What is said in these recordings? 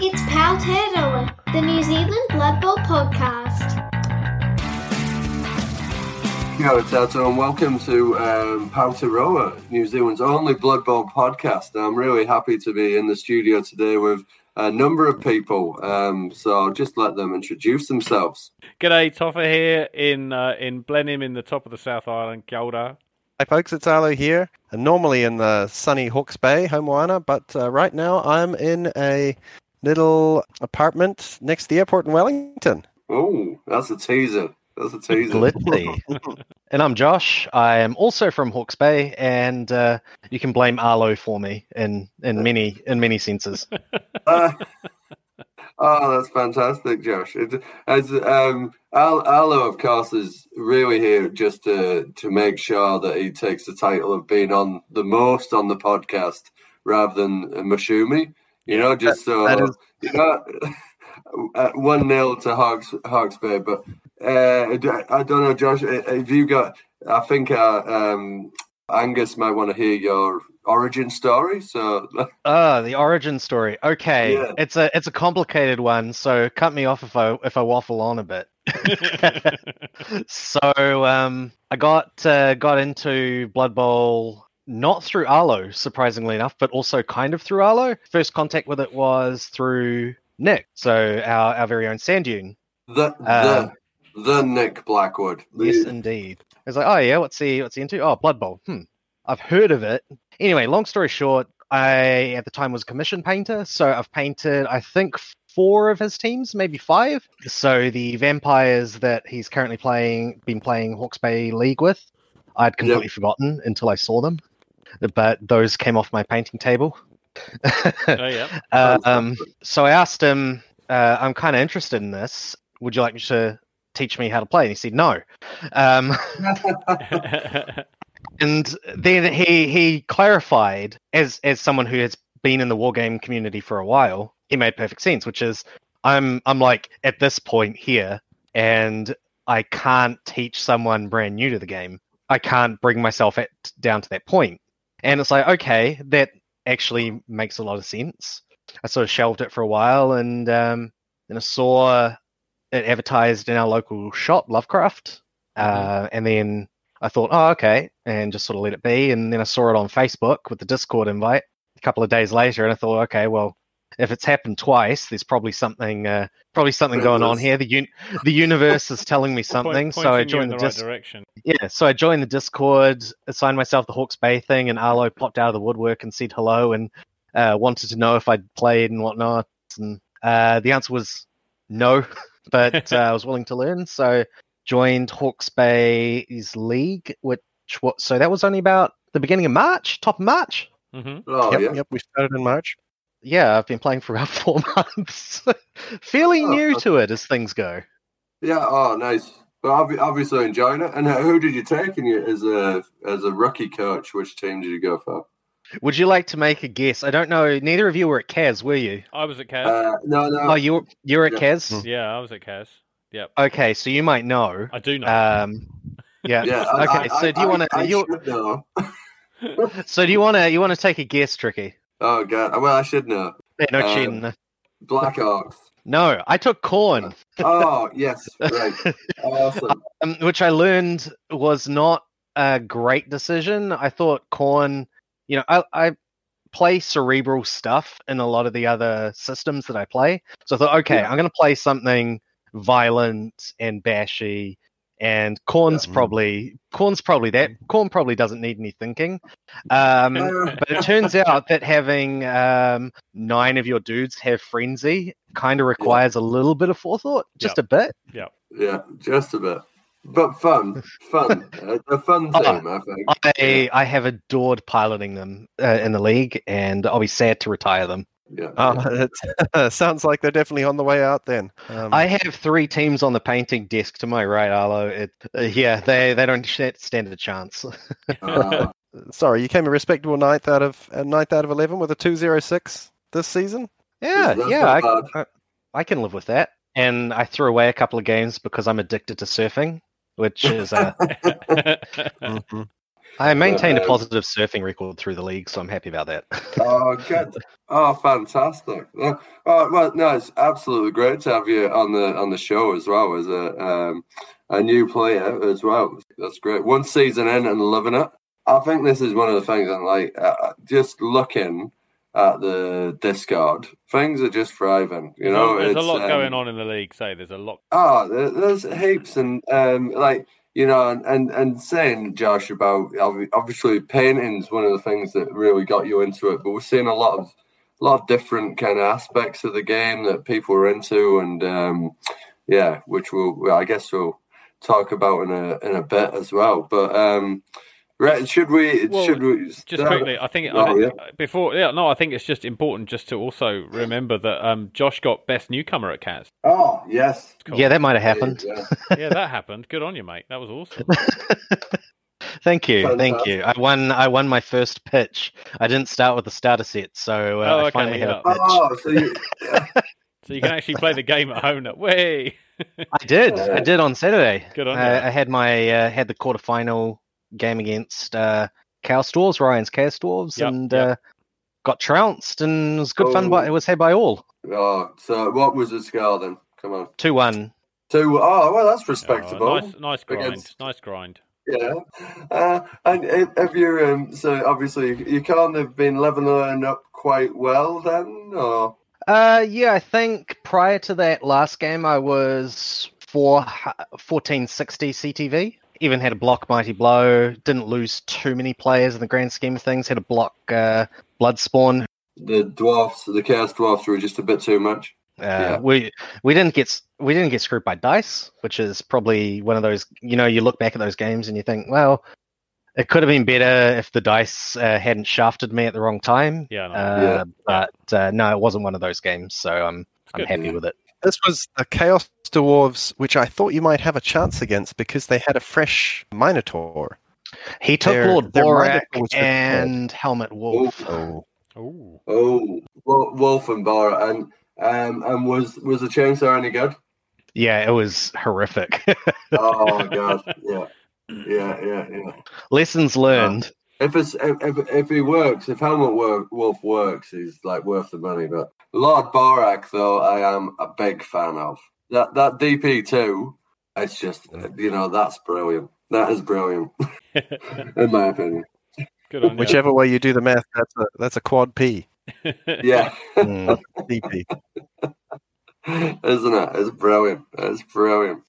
It's Powtearoa, the New Zealand Blood Bowl podcast. Kia ora tātou and welcome to um, Powtearoa, New Zealand's only Blood Bowl podcast. I'm really happy to be in the studio today with a number of people, um, so I'll just let them introduce themselves. G'day, Toffa here in uh, in Blenheim in the top of the South Island. Kia ora. Hi folks, it's Arlo here. And normally in the sunny Hawke's Bay, Homoana, but uh, right now I'm in a little apartment next to the airport in Wellington. Oh, that's a teaser. That's a teaser. Glitzy. and I'm Josh. I am also from Hawke's Bay, and uh, you can blame Arlo for me in in many in many senses. Uh, oh, that's fantastic, Josh. It, as um, Al, Arlo, of course, is really here just to to make sure that he takes the title of being on the most on the podcast rather than Mashumi. You know, just so that is- you know, uh, one nil to Hawks Hawke's Bay. But uh, I don't know, Josh. uh, Have you got? I think uh, um, Angus might want to hear your origin story. So Ah, the origin story. Okay, Yeah. it's a it's a complicated one, so cut me off if I if I waffle on a bit. so um, I got uh, got into Blood Bowl not through Arlo, surprisingly enough, but also kind of through Arlo. First contact with it was through Nick, so our our very own Sand Dune. the Um, the the Nick Blackwood. Yes, The- indeed. It's like, oh yeah, what's he what's he into? Oh, Blood Bowl. Hmm. I've heard of it. Anyway, long story short, I at the time was a commission painter, so I've painted I think four of his teams, maybe five. So the vampires that he's currently playing, been playing Hawke's Bay League with, I'd completely forgotten until I saw them. But those came off my painting table. oh yeah. Uh, um, so I asked him, uh, I'm kind of interested in this. Would you like me to teach me how to play? And he said, no. Um, and then he he clarified as as someone who has been in the wargame community for a while, it made perfect sense, which is I'm I'm like at this point here and I can't teach someone brand new to the game. I can't bring myself at, down to that point. And it's like, okay, that actually makes a lot of sense. I sort of shelved it for a while and um then I saw it advertised in our local shop, Lovecraft. Uh, and then I thought, oh, okay, and just sort of let it be. And then I saw it on Facebook with the Discord invite a couple of days later, and I thought, okay, well, if it's happened twice, there's probably something, uh, probably something going on here. The un- the universe is telling me something. Point- so I pointing you in joined the, the right Dis- direction. yeah, so I joined the Discord, assigned myself the Hawke's Bay thing, and Arlo popped out of the woodwork and said hello and uh, wanted to know if I'd played and whatnot. And uh, the answer was no, but uh, I was willing to learn. So joined Hawke's Bay's league, which wa- so that was only about the beginning of March, top of March. hmm oh yep, yeah. yep, we started in March. Yeah, I've been playing for about four months. Fairly Oh, new okay. to it as things go. Yeah, oh, nice. But obvi- obviously enjoying it. And who did you take in you as a as a rookie coach? Which team did you go for? Would you like to make a guess? I don't know. Neither of you were at Kaz, were you? I was at Kaz. Uh, no, no. Oh, you were, you were at Yeah. Kaz? yeah, I was at Kaz. Yep. Okay, so you might know. I do know. Um, yeah. yeah. Okay, I- so do you want to? You, know. so do you want to? You want to take a guess, Tricky? Oh god. Well, I should know. Yeah, no Um, cheating. Blackhawks. No, I took Khorne, Oh yes, right. Awesome. um, which I learned was not a great decision. I thought Khorne. You know, I, I play cerebral stuff in a lot of the other systems that I play. So I thought, okay, Yeah. I'm going to play something violent and bashy. And Khorne's Yeah. probably Khorne's probably that Khorne probably doesn't need any thinking. Um, Uh, but it turns out that having um, nine of your dudes have frenzy kind of requires a little bit of forethought, just a bit. yeah, yeah just a bit, but fun, fun, a, a fun Oh, team. I think. I I have adored piloting them uh, in the league, and I'll be sad to retire them. Yeah. Oh, it sounds like they're definitely on the way out then. Um, I have three teams on the painting desk to my right, Arlo. It, uh, yeah, they they don't stand a chance. Uh, sorry, you came a respectable ninth out of uh, ninth out of eleven with a two zero six this season. yeah, yeah, I. I, I can live with that. And I threw away a couple of games because I'm addicted to surfing, which is uh, Mhm. I maintained a Um, positive surfing record through the league, so I'm happy about that. Oh, good. Oh, fantastic. Uh, oh, well, no, it's absolutely great to have you on the on the show as well as a um, a new player as well. That's great. One season in and loving it. I think this is one of the things. I'm like uh, just looking at the Discord. Things are just thriving. You know, there's a lot um, going on in the league. Say there's a lot. Oh, there- there's heaps, and um, like you know, and, and and saying Josh about obvi- obviously painting's one of the things that really got you into it, but we're seeing a lot of a lot of different kind of aspects of the game that people are into, and um, yeah, which well, I guess we'll talk about in a in a bit as well. But um, right, should we Well, should we Just quickly, I think Oh, I think- yeah. before yeah no, I think it's just important just to also remember that um, Josh got best newcomer at Kaz. Oh yes, Cool. Yeah, that might have happened. Yeah. yeah, that happened. Good on you, mate. That was awesome. thank you, thank you. I won. I won my first pitch. I didn't start with the starter set, so uh, Oh, I okay, finally had a pitch. Oh, so you, So you can actually play the game at home. Now. Way. I did. I did on Saturday. Good on you. I, I had my uh, had the quarterfinal game against uh, Chaos Dwarves, Ryan's Chaos Dwarves, Yep, and yep. Uh, got trounced, and it was good fun. Oh. But it was had by all oh, so what was the score then? Come on, two one. two. Oh, well, that's Oh, respectable. nice, nice grind. Against- Nice grind. Yeah, uh, and if, if you're um, so obviously you can't have been leveling up quite well then, or Uh, yeah, I think prior to that last game, I was four, 1460 CTV. Even had a block Mighty Blow. Didn't lose too many players in the grand scheme of things. Had a block uh, Blood Spawn. the dwarfs, the chaos dwarfs were just a bit too much. Uh, Yeah. We we didn't get we didn't get screwed by dice, which is probably one of those. You know, you look back at those games and you think, well, it could have been better if the dice uh, hadn't shafted me at the wrong time. Yeah, no, Uh, Yeah. But uh, no, it wasn't one of those games, so I'm I'm good. happy Yeah. with it. This was the Chaos Dwarves, which I thought you might have a chance against because they had a fresh Minotaur. He took Their- Lord their Borak and Helmut Wulf. Oh, Ooh. Oh, Wulf and Bora, and um, and was was the chainsaw any good? Yeah, it was horrific. Oh god, yeah, yeah, yeah, yeah. Lessons learned. If it's if, if, if he works, if Helmut Wor- Wulf works, he's like worth the money. But Lord Borak, though, I am a big fan of that. That DP two, it's just you know that's brilliant. That is brilliant, in my opinion. Good on you. whichever way you do the math, that's a that's a quad P. Yeah, Mm. DP. isn't it? It's brilliant. It's brilliant.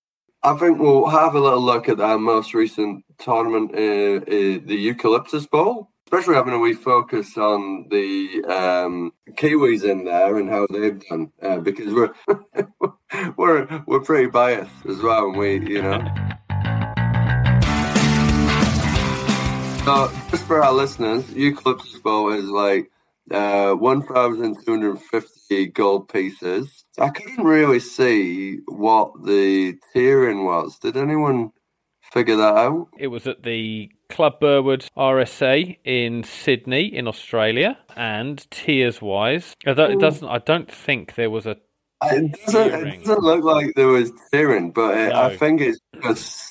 I think we'll have a little look at our most recent tournament, uh, uh, the Eucalyptus Bowl. Especially having a wee focus on the um, Kiwis in there and how they've done, uh, because we're we're we're pretty biased as well, and we you know. So just for our listeners, Eucalyptus Bowl is like uh, 1,250 gold pieces. I couldn't really see what the tiering was. Did anyone figure that out? It was at the Club Burwood RSA in Sydney, in Australia, and tiers wise, although it doesn't. I don't think there was a. It doesn't, it doesn't look like there was tiering, but it, I think it's just.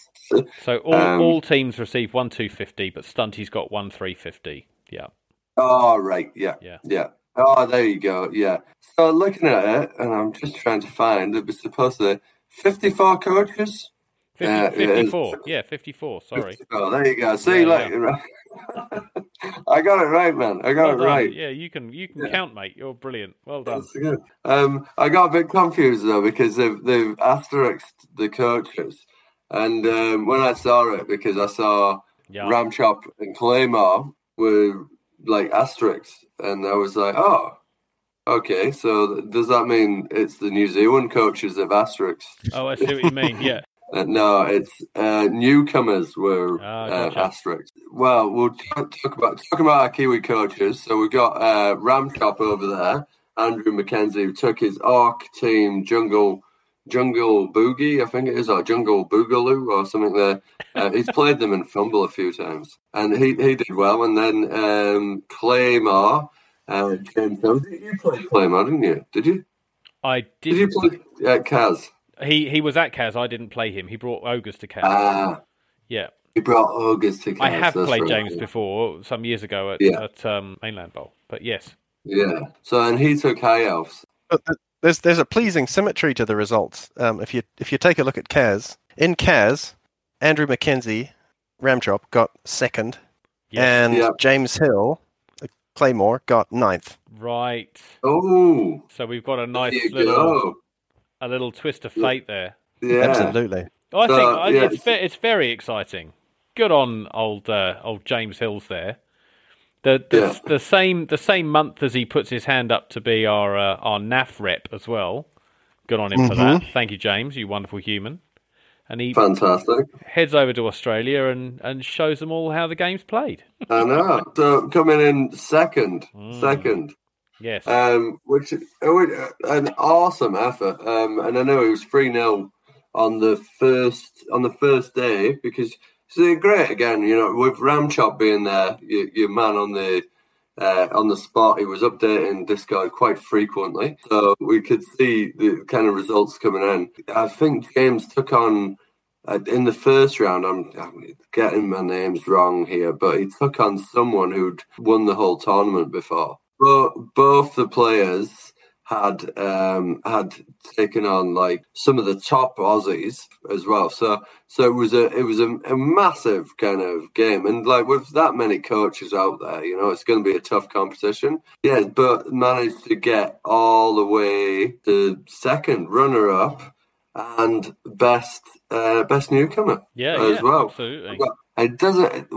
So all, Um, all teams receive one two fifty, but Stunty's got one three fifty. Yeah, Oh, right. Yeah. Yeah. Yeah. Oh, there you go. Yeah. So looking at it, and I'm just trying to find, it was supposed to be 54 coaches. 50, Yeah, it is. 54. Yeah, fifty four. Sorry. Oh, there you go. See, Yeah, like, I got it right, man. I got Well it done. right. Yeah, you can you can Yeah. count, mate. You're brilliant. Well done. Um, I got a bit confused though because they've they've asterisked the coaches, and um, when I saw it, because I saw Yeah. Ramchop and Claymore were like asterisks, and I was like, oh, okay. So does that mean it's the New Zealand coaches of asterisks? Oh, I see what you mean. Yeah. Uh, no, it's uh, newcomers were uh, gotcha. asterisks. Well, we'll talk, talk about talk about our Kiwi coaches. So we've got uh, Ramchop over there, Andrew McKenzie, who took his Arc team Jungle Jungle Boogie, I think it is, or Jungle Boogaloo, or something there. Uh, he's played them in Fumble a few times, and he, he did well. And then um, Claymore, uh, James, you played Claymore, didn't you? Did you? I Did you did. play uh, Kaz? He he was at Kaz. I didn't play him. He brought ogres to Kaz. Ah, yeah. He brought ogres to. I have that's played right, James yeah. before some years ago at, Yeah. at um, Mainland Bowl, but yes, Yeah. So and he took high elves. There's there's a pleasing symmetry to the results. Um, if you if you take a look at Kaz in Kaz, Andrew McKenzie, Ramchop got second, yes. and Yeah. James Hill, uh, Claymore got ninth. right. Oh, So we've got a nice little go. A little twist of fate there. Yeah. Absolutely. I So, think I, yeah, it's ve- it's very exciting. Good on old uh, old James Hills there. The the, Yeah. the same the same month as he puts his hand up to be our uh, our NAF rep as well. Good on him for that. Thank you, James. You wonderful human. And he Fantastic. heads over to Australia and, and shows them all how the game's played. I know. So coming in second, Mm. second, Yes. um, which which- an awesome effort. Um, and I know it was three 0 on the first on the first day because so great again. You know, with Ramchop being there, your, your man on the uh, on the spot, he was updating Discord quite frequently, so we could see the kind of results coming in. I think James took on uh, in the first round. I'm, I'm getting my names wrong here, but he took on someone who'd won the whole tournament before. But both the players had um, had taken on like some of the top Aussies as well. So so it was a it was a, a massive kind of game, and like with that many coaches out there, you know, it's going to be a tough competition. Yeah, but managed to get all the way to second runner up and best uh, best newcomer yeah, as yeah, well. absolutely. It doesn't.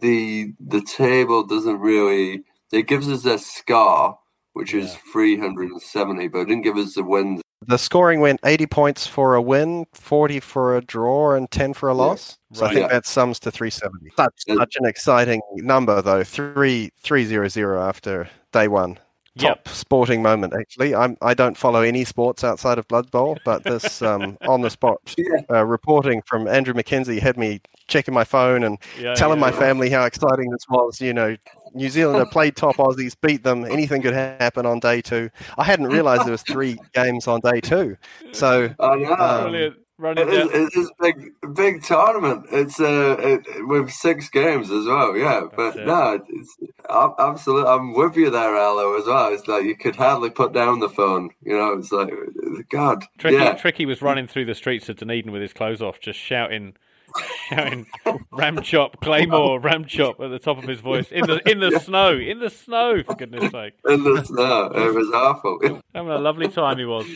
The the table doesn't really. It gives us a scar, which is three hundred and seventy, but it didn't give us the wins. The scoring went 80 points for a win, 40 for a draw, and 10 for a Yeah. loss. So I think Yeah. that sums to 370. Such, such an exciting number, though. Three three zero zero after day one. Yep. Top sporting moment, actually. I'm I don't follow any sports outside of Blood Bowl, but this um, on the spot Yeah. uh, reporting from Andrew McKenzie had me checking my phone and Yeah, telling yeah, my yeah. family how exciting this was. You know, New Zealand have played top Aussies, beat them. Anything could happen on day two. I hadn't realised there was three games on day two. So I know. Um, Brilliant. Running it is, down. it is big, big tournament. It's uh, it, with six games as well. Yeah, but it. no, it's I'm, absolutely. I'm with you there, Arlo, as well. It's like you could hardly put down the phone. You know, it's like God. Tricky, yeah, Tricky was running through the streets of Dunedin with his clothes off, just shouting, shouting, "Ram chop, Claymore, Ram chop" at the top of his voice in the in the snow, in the snow, for goodness sake, in the snow. It was awful. having a lovely time he was.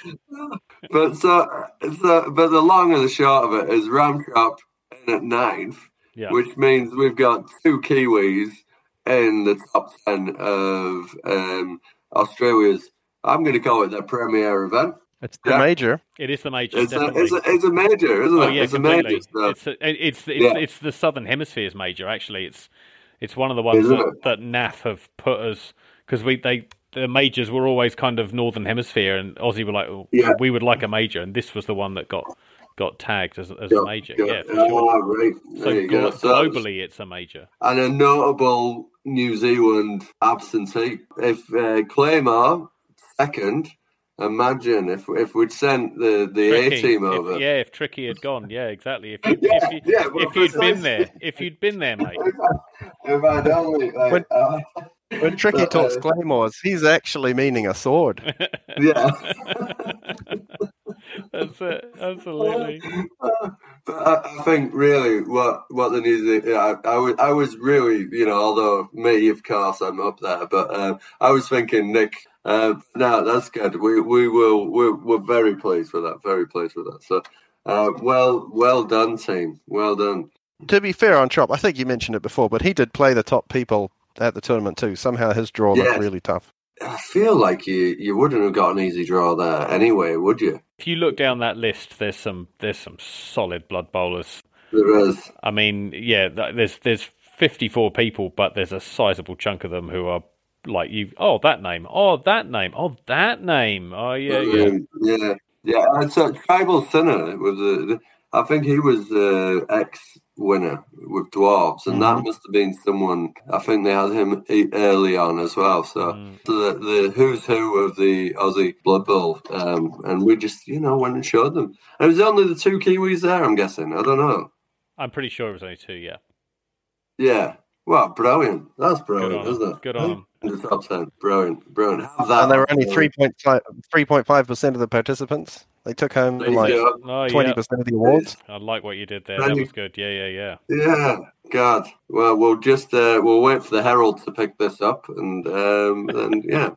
But so, so, but the long and the short of it is Ramtrap in at ninth, Yeah, which means we've got two Kiwis in the top ten of um, Australia's. I'm going to call it their premier event. It's the Yeah. major. it is the major. It's a, it's, a, it's a major, isn't it? oh yeah, it's a completely. major. So. It's, a, it's it's Yeah. it's the Southern Hemisphere's major. Actually, it's it's one of the ones that, that NAF have put us because we they the majors were always kind of Northern Hemisphere, and Aussie were like, oh, Yeah. we would like a major, and this was the one that got got tagged as, as Yeah, a major. yeah. Yeah, for sure. Ah, right. So There you go. So- globally, it's a major. and a notable New Zealand absentee. If uh, Claymore second, imagine if if we'd sent the the A Tricky. team If- over. yeah, if Tricky had gone, yeah, exactly. If you, Yeah, if, you, yeah, well, if you'd been there, if you'd been there, mate. if I'd only like, When- uh, When Tricky But, talks uh, claymores, he's actually meaning a sword. yeah. That's it. Absolutely. But I, I think really what what the New Zealand yeah, I, I was I was really you know although me of course I'm up there but um, I was thinking Nick uh, no that's good we we will we're, we're very pleased with that very pleased with that so uh, well well done team well done To be fair on Chop, I think you mentioned it before, but he did play the top people at the tournament too. Somehow his draw Yeah. looked really tough. I feel like you you wouldn't have got an easy draw there anyway would you If you look down that list, there's some there's some solid blood bowlers. there is I mean, yeah, there's there's 54 people, but there's a sizable chunk of them who are like you. Oh, that name. Oh, that name. Oh, that name. Oh, yeah, yeah. Yeah, yeah. And so Tribal Sinner was a, I think he was uh, ex winner with dwarves, and that must have been someone. I think they had him early on as well. So, Mm. so the, the who's who of the Aussie Blood Bowl, um, and we just you know went and showed them. And it was only the two Kiwis there. I'm guessing. I don't know. I'm pretty sure it was only two. Yeah. Yeah. Well, brilliant. That's brilliant, isn't it? Good on him. In the top ten. Brilliant. Brilliant. Have that. and there were only 3.5 percent of the participants. They took home There you like go. Oh, twenty yeah. percent of the awards. I like what you did there. Thank That you. was good. Yeah, yeah, yeah. Yeah, God. Well, we'll just uh, we'll wait for the Herald to pick this up, and um, then yeah.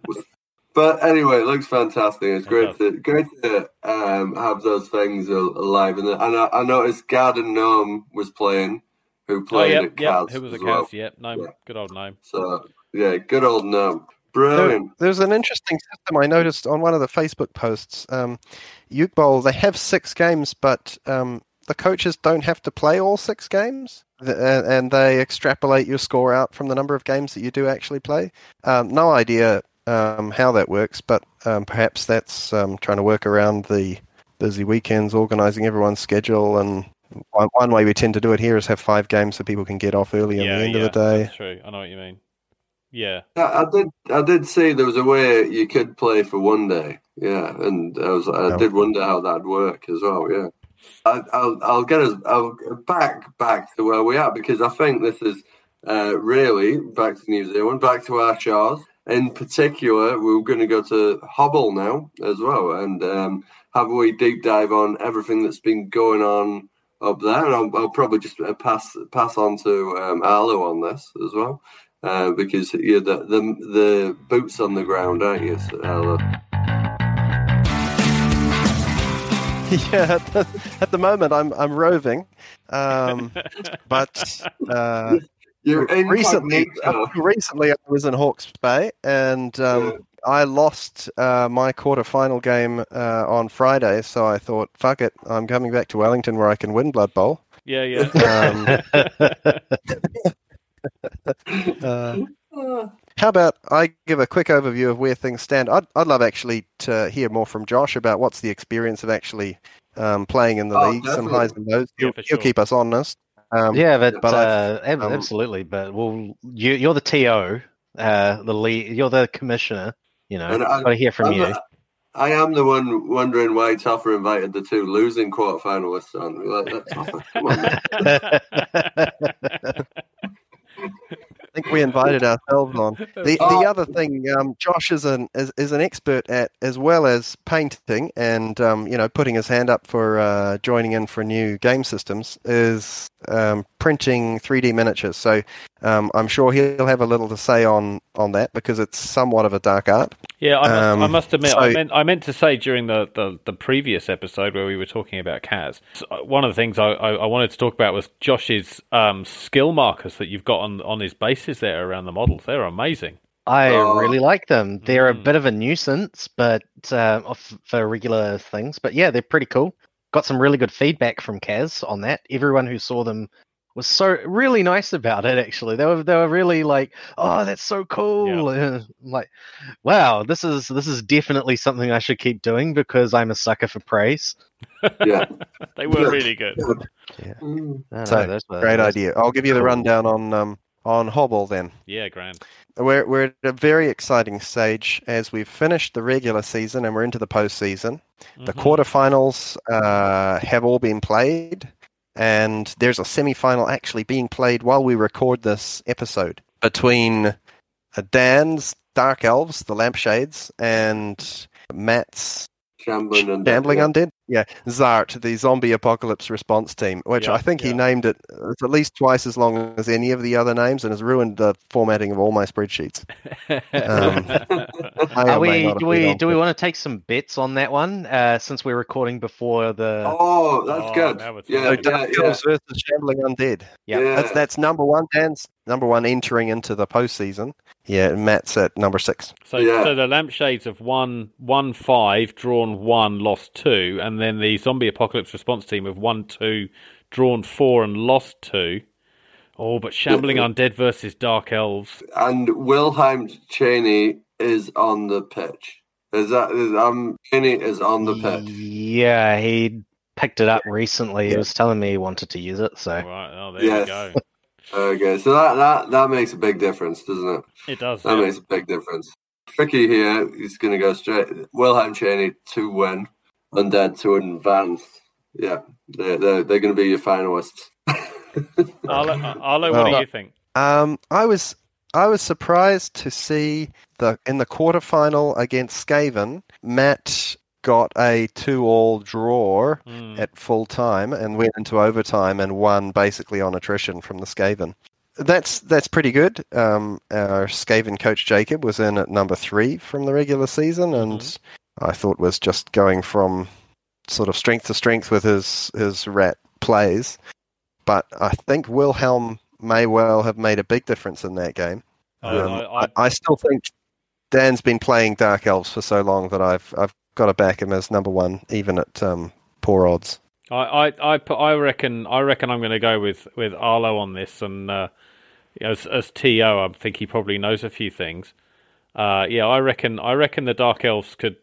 But anyway, it looks fantastic. It's great to great to um, have those things al- alive. And, and I, I noticed Garden Gnome was playing, who Oh, played yep, at yep. Who was a as well. Kaz? Yep. No, Yeah. good old name. So yeah, good old Gnome. There, Brilliant. there's an interesting system I noticed on one of the Facebook posts. Um, Euc Bowl, they have six games, but um, the coaches don't have to play all six games, and and they extrapolate your score out from the number of games that you do actually play. Um, no idea um, how that works, but um, perhaps that's um, trying to work around the busy weekends, organising everyone's schedule. And one, one way we tend to do it here is have five games so people can get off early yeah, at the end yeah, of the day. That's true. I know what you mean. Yeah. I, I did. I did see there was a way you could play for one day. Yeah, and I was. I Yeah. did wonder how that'd work as well. Yeah, I, I'll. I'll get us. I'll back back to where we are because I think this is uh, really back to New Zealand, back to our shores. In particular, we're going to go to HawBBL now as well, and um, have a wee deep dive on everything that's been going on up there. And I'll, I'll probably just uh, pass pass on to um, Arlo on this as well uh, because you're the, the the boots on the ground, aren't you, Arlo? yeah, at the, at the moment I'm I'm roving, um, but uh, You're recently recently I was in Hawke's Bay and um, Yeah. I lost uh, my quarterfinal game uh, on Friday, so I thought, fuck it, I'm coming back to Wellington where I can win Blood Bowl. Yeah, yeah. Um, uh, how about I give a quick overview of where things stand? I'd, I'd love actually to hear more from Josh about what's the experience of actually um, playing in the Oh, leagues, some highs and lows. Yeah, he'll, for he'll sure. keep us honest. Um, yeah, but, but uh, ab- um, absolutely. But well, you, you're the TO, uh, the lead. You're the commissioner. You know, And I- got to hear from I'm you. the- I am the one wondering why Toffer invited the two losing quarterfinalists on. Like, that's Toffer. Come on. I think we invited ourselves on. The the Oh. other thing, um, Josh is an is, is an expert at as well as painting and um, you know putting his hand up for uh, joining in for new game systems is um, printing 3D miniatures. So um, I'm sure he'll have a little to say on on that because it's somewhat of a dark art. Yeah, I must, I Um, must admit, I meant I meant to say during the, the, the previous episode where we were talking about Kaz, uh, one of the things I, I, I wanted to talk about was Josh's um, skill markers that you've got on on his bases there around the models. They're amazing. I Oh. really like them. They're a Mm. bit of a nuisance, but uh, for regular things. But yeah, they're pretty cool. Got some really good feedback from Kaz on that. Everyone who saw them was so really nice about it. Actually, they were they were really like, "Oh, that's so cool!" I'm like, wow, this is this is definitely something I should keep doing because I'm a sucker for praise. Yeah. They were Yeah. really good. Mm. No, no, So, those were- Great those- idea. I'll give you the rundown on um, on HawBBL then. Yeah, grand. We're we're at a very exciting stage as we've finished the regular season and we're into the postseason. The Mhm. quarterfinals uh, have all been played, and there's a semi-final actually being played while we record this episode between uh, Dan's Dark Elves, the Lampshades, and Matt's Shambling Undead. Yeah, Zart, the zombie apocalypse response team, which Yeah, I think he named it. It's at least twice as long as any of the other names, and has ruined the formatting of all my spreadsheets. Um, Are we, do we do we want to take some bets on that one uh, since we're recording before the? Oh, that's Oh, good. now it's Yeah, So on. yeah, Dark yeah. Elves versus Shambling Undead. Yeah. yeah. That's that's number one. Dan's number one entering into the postseason. Yeah, Matt's at number six. So, Yeah. so the lampshades have won one five, drawn one, lost two, and then the zombie apocalypse response team have won two, drawn four, and lost two. Oh, but shambling undead versus dark elves. And Wilhelm Chaney is on the pitch. Is that is um Chaney is on the pitch? Yeah, he picked it up recently. He was telling me he wanted to use it. So Right, oh, there Yes. you go. Okay, so that, that that makes a big difference, doesn't it? It does. That yeah. makes a big difference. Tricky here. He's going to go straight. Wilhelm Chaney to win, Undead to advance. Yeah, they're they're, they're going to be your finalists. Arlo, Arlo what do you think? Um, I was I was surprised to see the in the quarterfinal against Skaven, Matt got a two-all draw Hmm. at full time and went into overtime and won basically on attrition from the Skaven. That's that's pretty good. Um, our Skaven coach Jacob was in at number three from the regular season, and I thought was just going from sort of strength to strength with his his rat plays. But I think Wilhelm may well have made a big difference in that game. I- Um, I- I, I still think Dan's been playing Dark Elves for so long that I've I've got to back him as number one, even at um, poor odds. I, I, I, put, I reckon, I reckon I'm going to go with, with Arlo on this, and uh, as as To, I think he probably knows a few things. Uh, yeah, I reckon, I reckon the Dark Elves could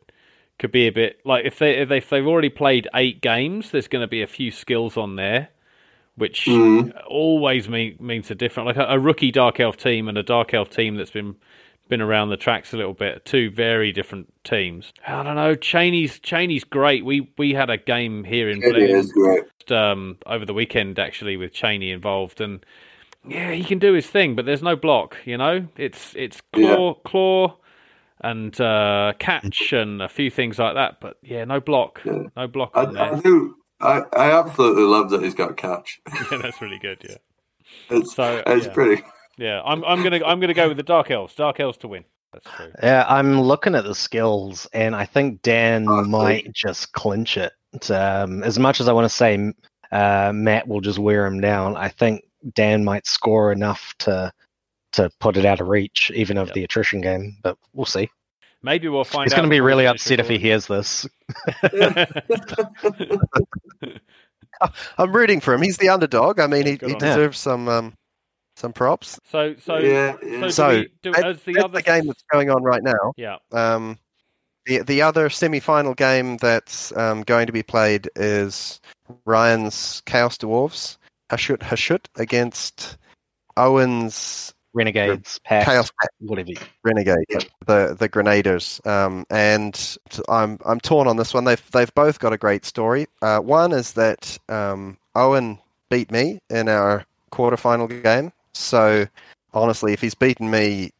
could be a bit like if they if, they, if they've already played eight games, there's going to be a few skills on there, which Mhm. always mean, means a different like a, a rookie Dark Elf team and a Dark Elf team that's been been around the tracks a little bit. Two very different teams. I don't know. Chaney's Chaney's great. We we had a game here in great. um, over the weekend actually with Chaney involved, and yeah, he can do his thing, but there's no block. You know, it's it's claw claw and uh, catch and a few things like that, but yeah, no block, Yeah. no block I, on there. I do. I, I absolutely love that he's got catch. yeah, that's really good. Yeah, It's so it's yeah. pretty. yeah, I'm I'm gonna I'm gonna go with the Dark Elves. Dark Elves to win. That's true. Yeah, I'm looking at the skills, and I think Dan Oh, might just clinch it. Um, as much as I want to say uh, Matt will just wear him down, I think Dan might score enough to to put it out of reach, even of Yep. the attrition game. But we'll see. Maybe we'll find. He's going to be really finish upset if he hears this. I'm rooting for him. He's the underdog. I mean, he, he on him. deserves some um, some props. so so yeah, so, do So, we, do, that- as the That's other the game that's going on right now. yeah Um, the the other semi-final game that's um, going to be played is Ryan's Chaos Dwarves Hashut Hashut against Owen's Renegades, Pact, Chaos whatever. Renegade, yeah, the the Grenaders. Um, and I'm I'm torn on this one. They've they've both got a great story. Uh, one is that um, Owen beat me in our quarterfinal game. So honestly, if he's beaten me,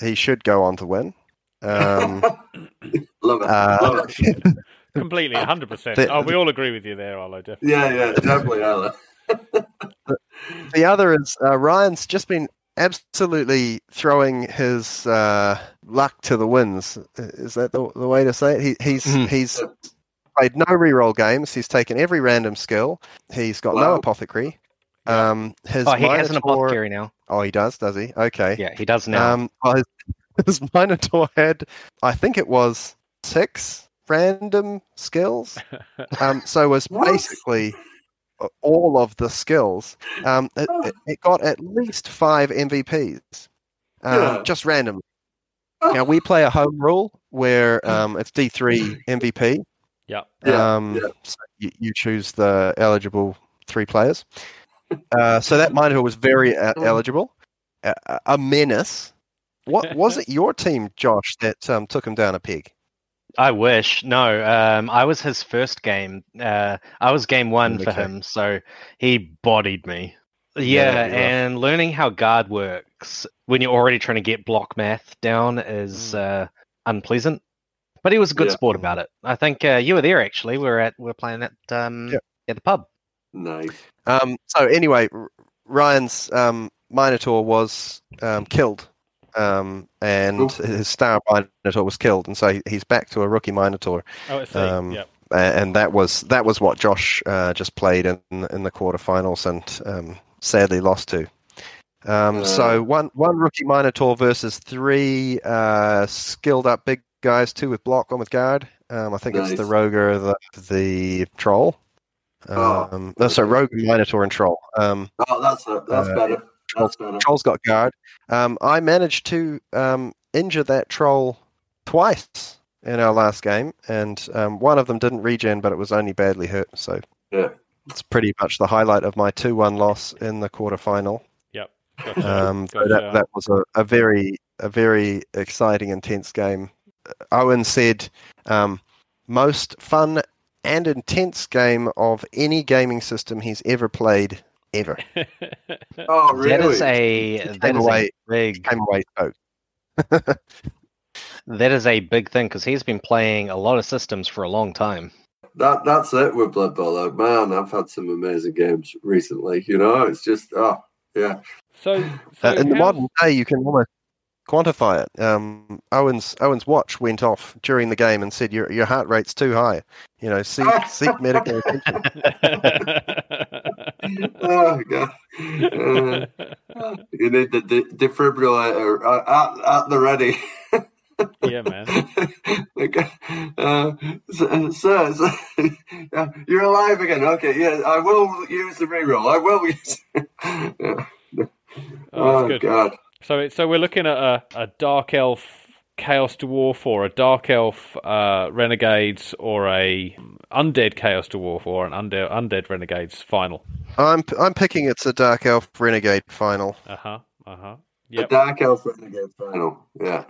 he should go on to win. Um, love it. uh, love it. completely 100. percent Oh, we all agree with you there, Arlo. Definitely. Yeah, yeah, definitely, Alan. the other is uh, Ryan's just been absolutely throwing his uh, luck to the winds. Is that the, the way to say it? He, he's Mhm. he's played no reroll games. He's taken every random skill. He's got no apothecary. Um, his Oh, he has an apothecary now. Oh, he does, does he? Okay. Yeah, he does now. Um, well, his, his Minotaur had, I think it was six random skills. Um, so was basically all of the skills. Um, it, Oh. it- it got at least five MVPs, um, Yeah. just randomly. Oh. Now we play a home rule where um, it's D three MVP. Yeah. Yeah, Um, yeah. So you, you choose the eligible three players. Uh, so that Minotaur was very uh, Oh. eligible. A, a- a menace. What was it? Your team, Josh, that um, took him down a peg. I wish. No, um, I was his first game. Uh, I was game one for him, so he bodied me. Yeah, Yeah, that'd rough. and learning how guard works when you're already trying to get block math down is Mm. uh, unpleasant. But he was a good Yeah. sport about it. I think uh, you were there actually. We were at we are playing at um, Yeah. at the pub. Nice. Um, so anyway, R- Ryan's um, Minotaur was um, killed, um, and Oof. his star Minotaur was killed, and so he's back to a rookie Minotaur, Oh, I. Um, yeah. And that was that was what Josh uh, just played in in the quarterfinals, and um, sadly lost to. Um, so Uh. one one rookie Minotaur versus three uh, skilled up big guys, two with block, one with guard. Um, I think it's the Nice. Roger, the the Troll. Oh, Um, no, so Rogue, Minotaur, and Troll. Um, Oh, that's a, that's Uh, better. That's better. Troll's got guard. Um, I managed to um, injure that troll twice in our last game, and um, one of them didn't regen, but it was only badly hurt. So Yeah. it's pretty much the highlight of my two-one loss in the quarterfinal. Gotcha. Um, so that that was a, a very a very exciting, intense game. Owen said um, most fun and intense game of any gaming system he's ever played ever. Oh, really? That is a that came is away- a big Came away stoked. that is a big thing because he's been playing a lot of systems for a long time. That that's it with Blood Bowl. though. Man, I've had some amazing games recently. You know, it's just oh yeah. so, so Uh, in the modern day, you can almost quantify it. Um, Owen's Owen's watch went off during the game and said your your heart rate's too high. You know, seek seek medical attention. Oh god. Uh, you need the de- defibrillator uh, at, at the ready. yeah, man. okay. Uh, so, so, so yeah, you're alive again. Okay, yeah, I will use the reroll. I will use. yeah. Oh, Oh, good. god. So, it, so we're looking at a, a dark elf chaos dwarf, or a dark elf uh, renegades, or a undead chaos dwarf, or an undead undead renegades final. I'm I'm picking it's a dark elf renegade final. Uh huh. Uh huh. The Yep. Dark Elf Renegade final. Yeah,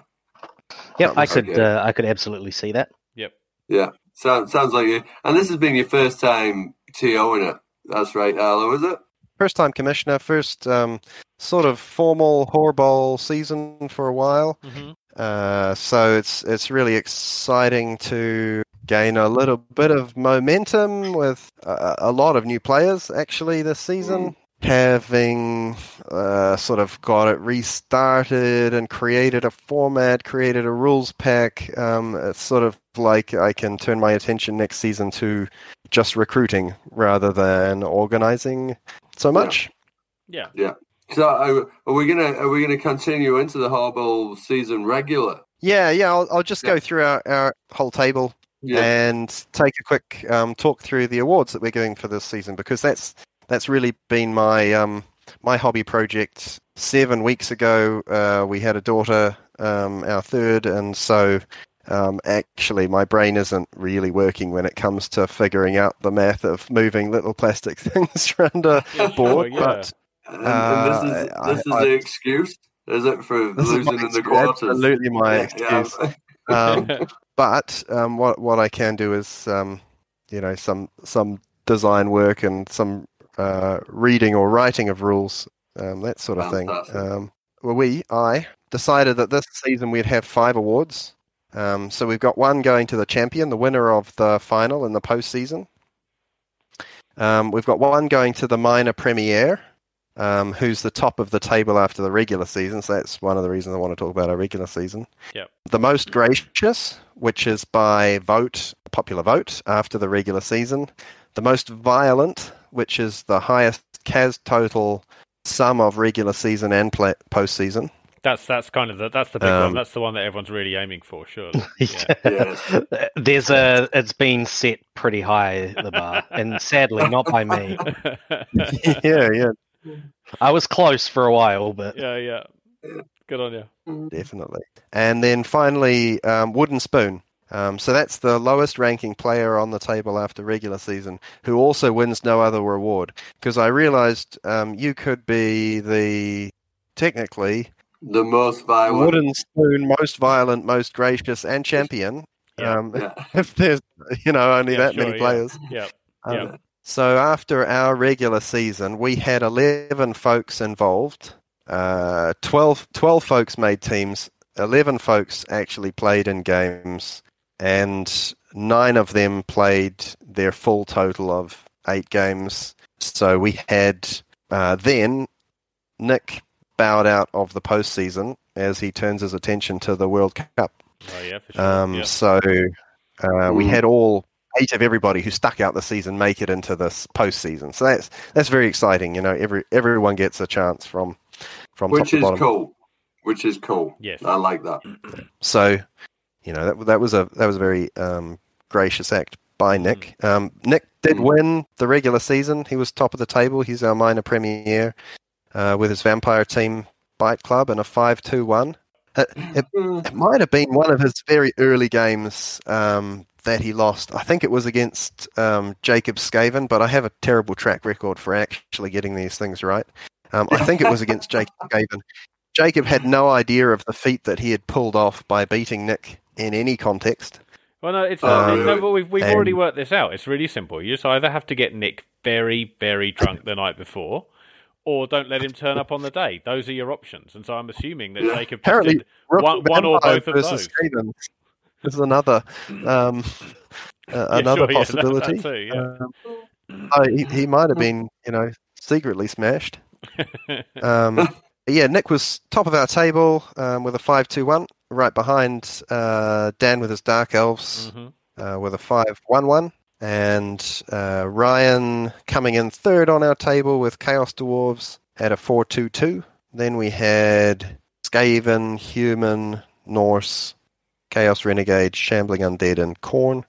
Yep, I could okay. uh, I could absolutely see that. Yep. yeah. Sounds sounds like you. And this has been your first time TOing it. That's right, Arlo, is it? First time commissioner, first um, sort of formal Horrible season for a while. hmm Uh, so it's it's really exciting to gain a little bit of momentum with a, a lot of new players actually this season. Having uh, sort of got it restarted and created a format, created a rules pack, um, it's sort of like I can turn my attention next season to just recruiting rather than organizing so much. Yeah. Yeah. So are, are we gonna are we gonna continue into the Horrible season regular? Yeah, yeah. I'll, I'll just Yeah. go through our, our whole table Yeah. and take a quick um, talk through the awards that we're giving for this season because that's that's really been my um, my hobby project. Seven weeks ago, uh, we had a daughter, um, our third, and so um, actually my brain isn't really working when it comes to figuring out the math of moving little plastic things around a Yeah, sure, board. yeah. But And, and this is Uh, this is I- the excuse, is it, for losing my in the excuse, quarters? absolutely my excuse. yeah. Um, but um, what what I can do is um, you know some some design work and some uh, reading or writing of rules, um, that sort of thing. Fantastic. Um, well, we I decided that this season we'd have five awards. Um, so we've got one going to the champion, the winner of the final in the postseason. Um, we've got one going to the minor premier, um, who's the top of the table after the regular season. So that's one of the reasons I want to talk about our regular season. Yep. The most gracious, which is by vote, popular vote after the regular season. The most violent, which is the highest CAS total sum of regular season and play- postseason. That's that's kind of the that's the big Um, one. That's the one that everyone's really aiming for, surely. Yeah. Yes. There's a it's been set pretty high the bar, and sadly not by me. yeah, yeah, I was close for a while, but yeah, yeah. Good on you. definitely. And then finally, um, Wooden Spoon. Um, so that's the lowest ranking player on the table after regular season, who also wins no other reward. Because I realized um, you could be the technically The most violent. Wooden Spoon, most violent, most gracious, and champion. Yeah. Um, Yeah. if there's you know only Yeah, that sure, many yeah. players. Yeah. Um, Yeah. So after our regular season, we had 11 folks involved. Uh, 12, 12 folks made teams. 11 folks actually played in games. And nine of them played their full total of eight games. So we had uh, then Nick bowed out of the postseason as he turns his attention to the World Cup. Oh yeah, for sure. Um, yeah. So uh, we Mm. had all eight of everybody who stuck out the season make it into this postseason. So that's that's very exciting. You know, every everyone gets a chance from from top Which to is bottom. cool. Which is cool. Yes. I like that. So you know that that was a that was a very um, gracious act by Nick. Um, Nick did Mm. win the regular season. He was top of the table. He's our minor premier uh, with his vampire team Bite Club in a five-two-one. It might have been one of his very early games um, that he lost. I think it was against um, Jacob Skaven, but I have a terrible track record for actually getting these things right. Um, I think it was against Jacob Skaven. Jacob had no idea of the feat that he had pulled off by beating Nick in any context. Well, no, it's uh, no, but we've we've And- already worked this out. It's really simple. You just either have to get Nick very very drunk the night before, or don't let him turn up on the day. Those are your options. And so I'm assuming that Yeah. Jacob just Apparently, one, one or both of those. Skaven is another um, uh, another yeah, that possibility. too, yeah. Um, he, he might have been, you know, secretly smashed. Um, yeah, Nick was top of our table um, with a five-two-one, right behind uh, Dan with his Dark Elves Mhm. uh, with a five-one-one, and uh, Ryan coming in third on our table with Chaos Dwarves at a four-two-two. Then we had Skaven, Human, Norse, Chaos Renegade, Shambling Undead, and Khorne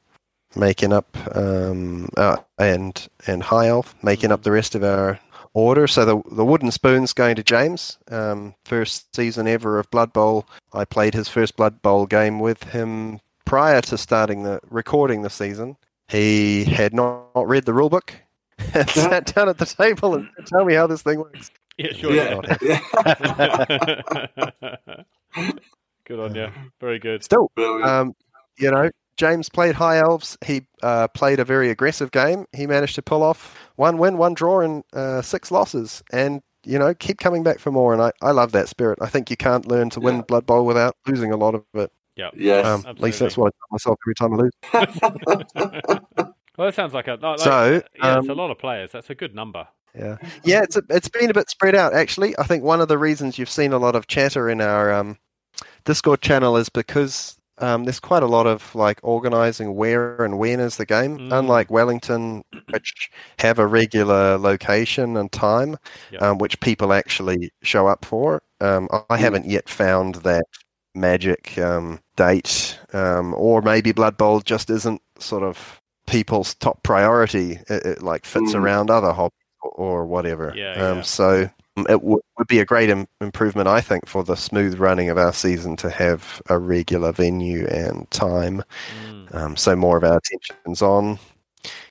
making up um, uh, and and High Elf making up the rest of our order. So the the wooden spoon's going to James. Um, first season ever of Blood Bowl. I played his first Blood Bowl game with him prior to starting the recording the season. He had not, not read the rule book and sat down at the table and said, tell me how this thing works. Yeah, sure. yeah, yeah. good on you. Very good. Still, um, you know, James played High Elves. He uh, played a very aggressive game. He managed to pull off one win, one draw, and uh, six losses. And you know, keep coming back for more. And I, I love that spirit. I think you can't learn to win Yeah. Blood Bowl without losing a lot of it. Yes. Um, at least that's what I tell myself every time I lose. well, that sounds like a like, So, yeah, it's a um, lot of players. That's a good number. Yeah, yeah. It's a, it's been a bit spread out actually. I think one of the reasons you've seen a lot of chatter in our um, Discord channel is because um, there's quite a lot of like organizing where and when is the game. Mm. Unlike Wellington, which have a regular location and time, Yep. um, which people actually show up for. Um, I- I Mm. haven't yet found that magic um, date, um, or maybe Blood Bowl just isn't sort of people's top priority. It, it like fits Mm. around other hobbies or, or whatever. Yeah, um, yeah. So um, it w- would be a great Im- improvement, I think, for the smooth running of our season to have a regular venue and time. Mm. Um, so more of our attention's on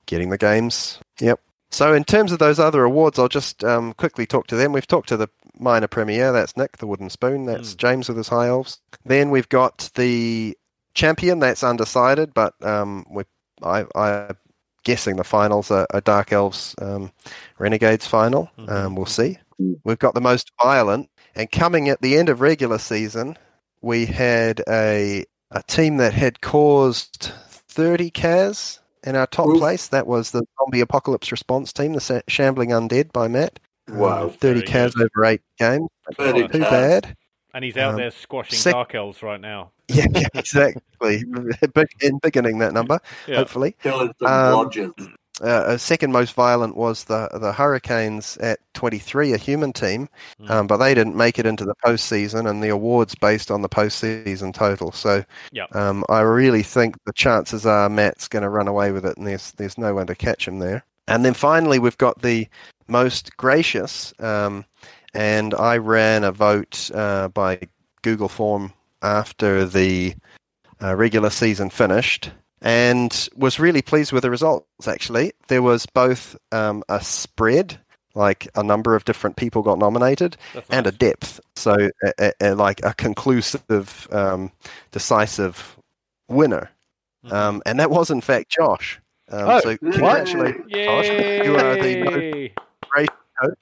getting the games. Yep. So in terms of those other awards, I'll just um, quickly talk to them. We've talked to the minor premiere. That's Nick, the wooden spoon. That's Mm. James with his high elves. Then we've got the champion. That's undecided, but um, we I I guessing the finals are, are Dark Elves um, Renegades final. Mhm. Um, we'll see. We've got the most violent, and coming at the end of regular season, we had a a team that had caused 30 cas in our top Oof. place. That was the Zombie Apocalypse Response Team, the Shambling Undead by Matt. Wow. 30 Very good. over eight games. Very Not too cas. bad. And he's out Um, there squashing sec- dark elves right now. Yeah, yeah, exactly. Big, in beginning that number, Yeah. hopefully. Killing some Um, blodgers. Uh, uh, second most violent was the the Hurricanes at 23, a human team, Mm. um, but they didn't make it into the postseason, and the awards based on the postseason total. So, Yep. um, I really think the chances are Matt's going to run away with it, and there's there's no one to catch him there. And then finally, we've got the most gracious, um, and I ran a vote uh, by Google form after the uh, regular season finished and was really pleased with the results actually. There was both um, a spread like a number of different people got nominated That's and a depth. So a, a, a- like a conclusive um, decisive winner. Mhm. um, and that was in fact josh. Um, Oh, so congratulations Josh. you are the Yay! coach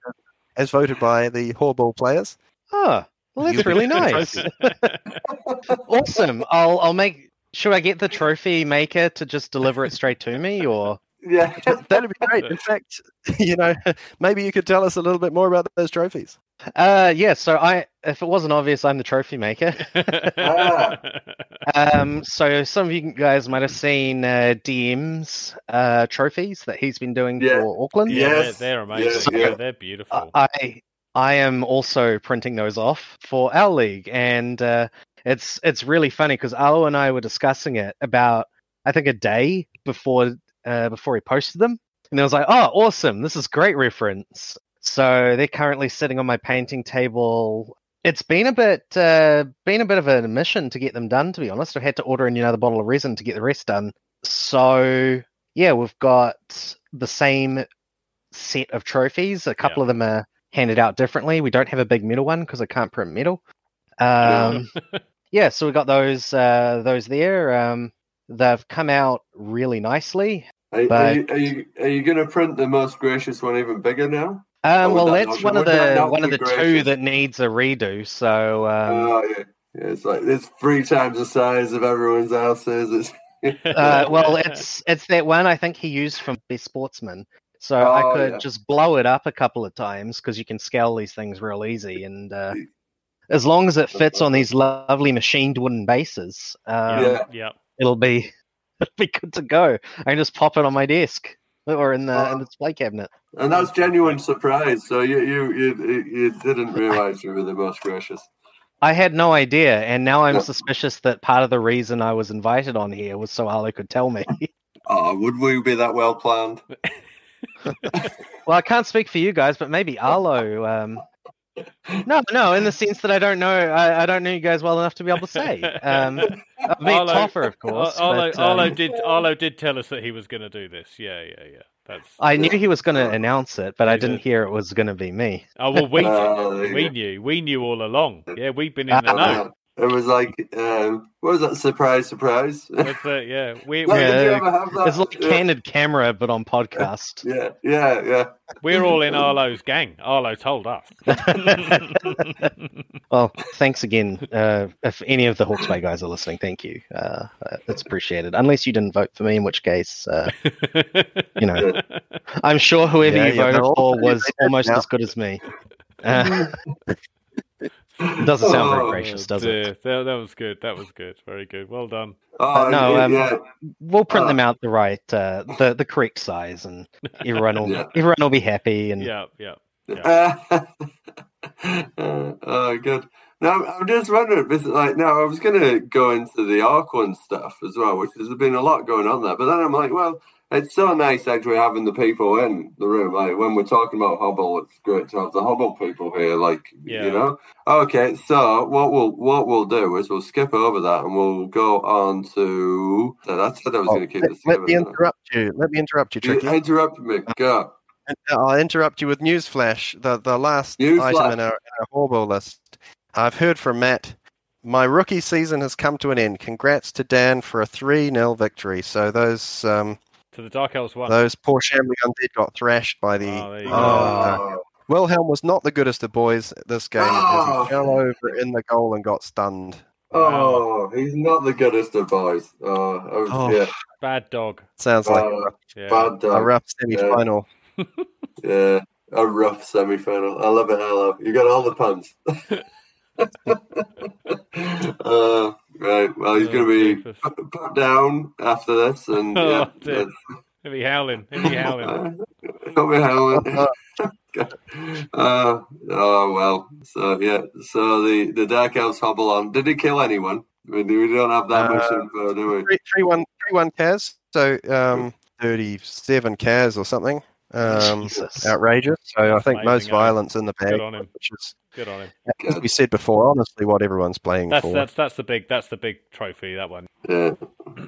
as voted by the HawBBL players Oh, well, that's really nice. awesome. I'll I'll make. Should I get the trophy maker to just deliver it straight to me, or Yeah. that'd be great in fact you know maybe you could tell us a little bit more about those trophies uh, yeah? So I, if it wasn't obvious, I'm the trophy maker. Ah. Um, so some of you guys might have seen uh, DM's uh, trophies that he's been doing Yeah. for Auckland. yeah, they're, Yes. they're amazing. Yeah, yeah. They're beautiful. I I am also printing those off for our league, and uh, it's it's really funny because Arlo and I were discussing it about I think a day before uh, before he posted them, and I was like, "Oh, awesome! This is great reference." So they're currently sitting on my painting table. It's been a bit uh, been a bit of an mission to get them done. To be honest, I've had to order in another bottle of resin to get the rest done. So yeah, we've got the same set of trophies. A couple of them are handed out differently. We don't have a big metal one because I can't print metal. Um, yeah, so we got those uh, those there. Um, they've come out really nicely. Are, are you, are you are you going to print the most gracious one even bigger now? Um, well, that that's not- one of would that the one of the two that needs a redo. So um, oh yeah, yeah. It's like it's three times the size of everyone's else's. It's uh, well, it's it's that one I think he used from Best Sportsman. So I Oh, could yeah. just blow it up a couple of times because you can scale these things real easy, and uh, as long as it fits on these lovely machined wooden bases, um, Yeah. yeah. it'll be it'll be good to go. I can just pop it on my desk or in the in the display cabinet. and that's genuine surprise. So you you you you didn't realize you were the most gracious. I had no idea, and now I'm Yeah. suspicious that part of the reason I was invited on here was so Arlo could tell me. Oh, would we be that well planned? well, I can't speak for you guys, but maybe Arlo. Um... No, no, in the sense that I don't know, I, I don't know you guys well enough to be able to say. Um, I've met Arlo- Toffer, of course. Arlo, but, Arlo um, did. Arlo did tell us that he was going to do this. Yeah, yeah, yeah. That's. I knew he was going to announce it, but I didn't did. hear it was going to be me. Oh well, we Oh, we knew. We knew all along. Yeah, we've been in the Ah. know. It was like, um, what was that? Surprise, surprise. That's it. Yeah, we Like, Yeah, did you ever have that? It's like yeah, candid camera, but on podcast. yeah, yeah, yeah. we're all in Arlo's gang. Arlo told us. Well, thanks again. Uh, if any of the Hawke's Bay guys are listening, thank you. Uh, uh, it's appreciated. Unless you didn't vote for me, in which case, uh, you know, I'm sure whoever Yeah, you voted for was almost now. as good as me. Uh, doesn't sound very Oh, gracious, does it? dear. That, that was good. That was good. Very good. Well done. Oh, no, yeah, um, yeah. We'll print Uh, them out the right, uh, the the correct size, and everyone will Yeah. everyone will be happy. And Yeah, yeah. oh, good. Now I'm- I'm just wondering, this, like, now I was going to go into the Arc One stuff as well, which there's been a lot going on there. But then I'm like, well, it's so nice actually having the people in the room. Like when we're talking about HawBBL, it's great to have the HawBBL people here. Like, Yeah. you know. Okay, so what we'll what we'll do is we'll skip over that and we'll go on to. That's what I was Oh, going to keep let, this let me didn't interrupt you. Let me interrupt you, You Tricky. interrupted me. Go. I'll interrupt you with newsflash. The the last Newsflash. item in our, in our HawBBL list. I've heard from Matt. My rookie season has come to an end. Congrats to Dan for a three 0 victory. So those um, To the Dark Elves one. those poor shambling undead got thrashed by the. Oh, there you go. Oh. Wilhelm was not the goodest of boys this game as Oh. he fell over in the goal and got stunned. Oh, he's not the goodest of boys. Oh, I Oh. yeah, Bad dog. Sounds like Uh, Yeah. bad a rough semi-final. Yeah, a rough semi-final. I love it, hello. You got all the puns. uh, right. Well, he's Oh, going to be put, put down after this, and yeah, Oh, dear. He'll be howling. He'll be howling. He'll be howling. uh, oh well. So yeah. So the the dark elves hobble on. Did he kill anyone? I mean, we don't have that much Uh, info, do we? Three, three one three one Kaz. So um, thirty seven Kaz or something. Um, Jesus. outrageous. So I think Amazing, most eh? violence in the bag, Good on him. which is Good on him. as we said before. Honestly, what everyone's playing That's for. that's that's the big that's the big trophy. That one. Yeah.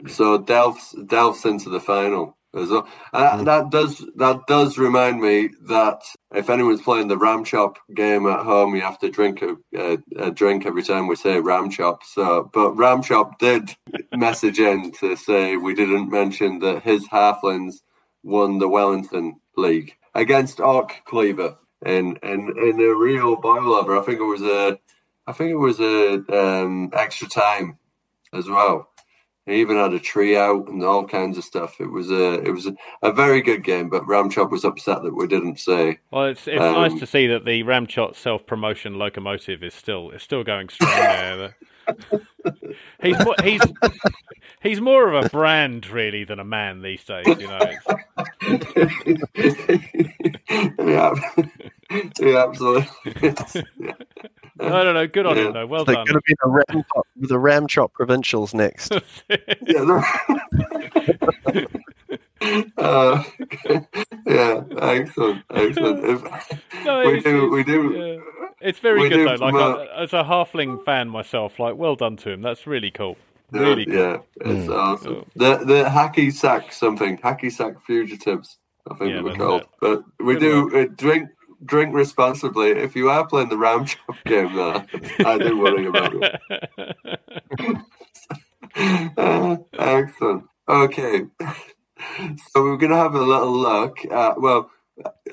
So delves delves into the final as well. Uh, That does that does remind me that if anyone's playing the ram chop game at home, you have to drink a, a, a drink every time we say ram chop. So, but ram chop did message in to say we didn't mention that his halflings won the Wellington League against Orc Cleaver in in in a real boil over. I think it was a I think it was a um, extra time as well. He even had a tree out and all kinds of stuff. It was a it was a, a very good game, but Ramchop was upset that we didn't say. Well, it's it's Um, nice to see that the Ramchop self promotion locomotive is still is still going strong there. he's more, he's he's more of a brand really than a man these days. You know. Yeah, yeah, absolutely. yeah. I don't know. Good on Yeah. him though. Well They're done. going to be the ram chop, the ram chop provincials next. Yeah, uh, yeah, excellent, excellent. If, No, we do, we do. yeah. It's very We good do though. Like promote- I, as a halfling fan myself, like well done to him. That's really cool. Yeah, Really cool. yeah, it's Mm. awesome. The the hacky sack something hacky sack fugitives. I think Yeah, they were called. it. But we Good do uh, drink drink responsibly. If you are playing the round chop game, though, I do worry about it. Uh, excellent. Okay. So we're going to have a little look at, well,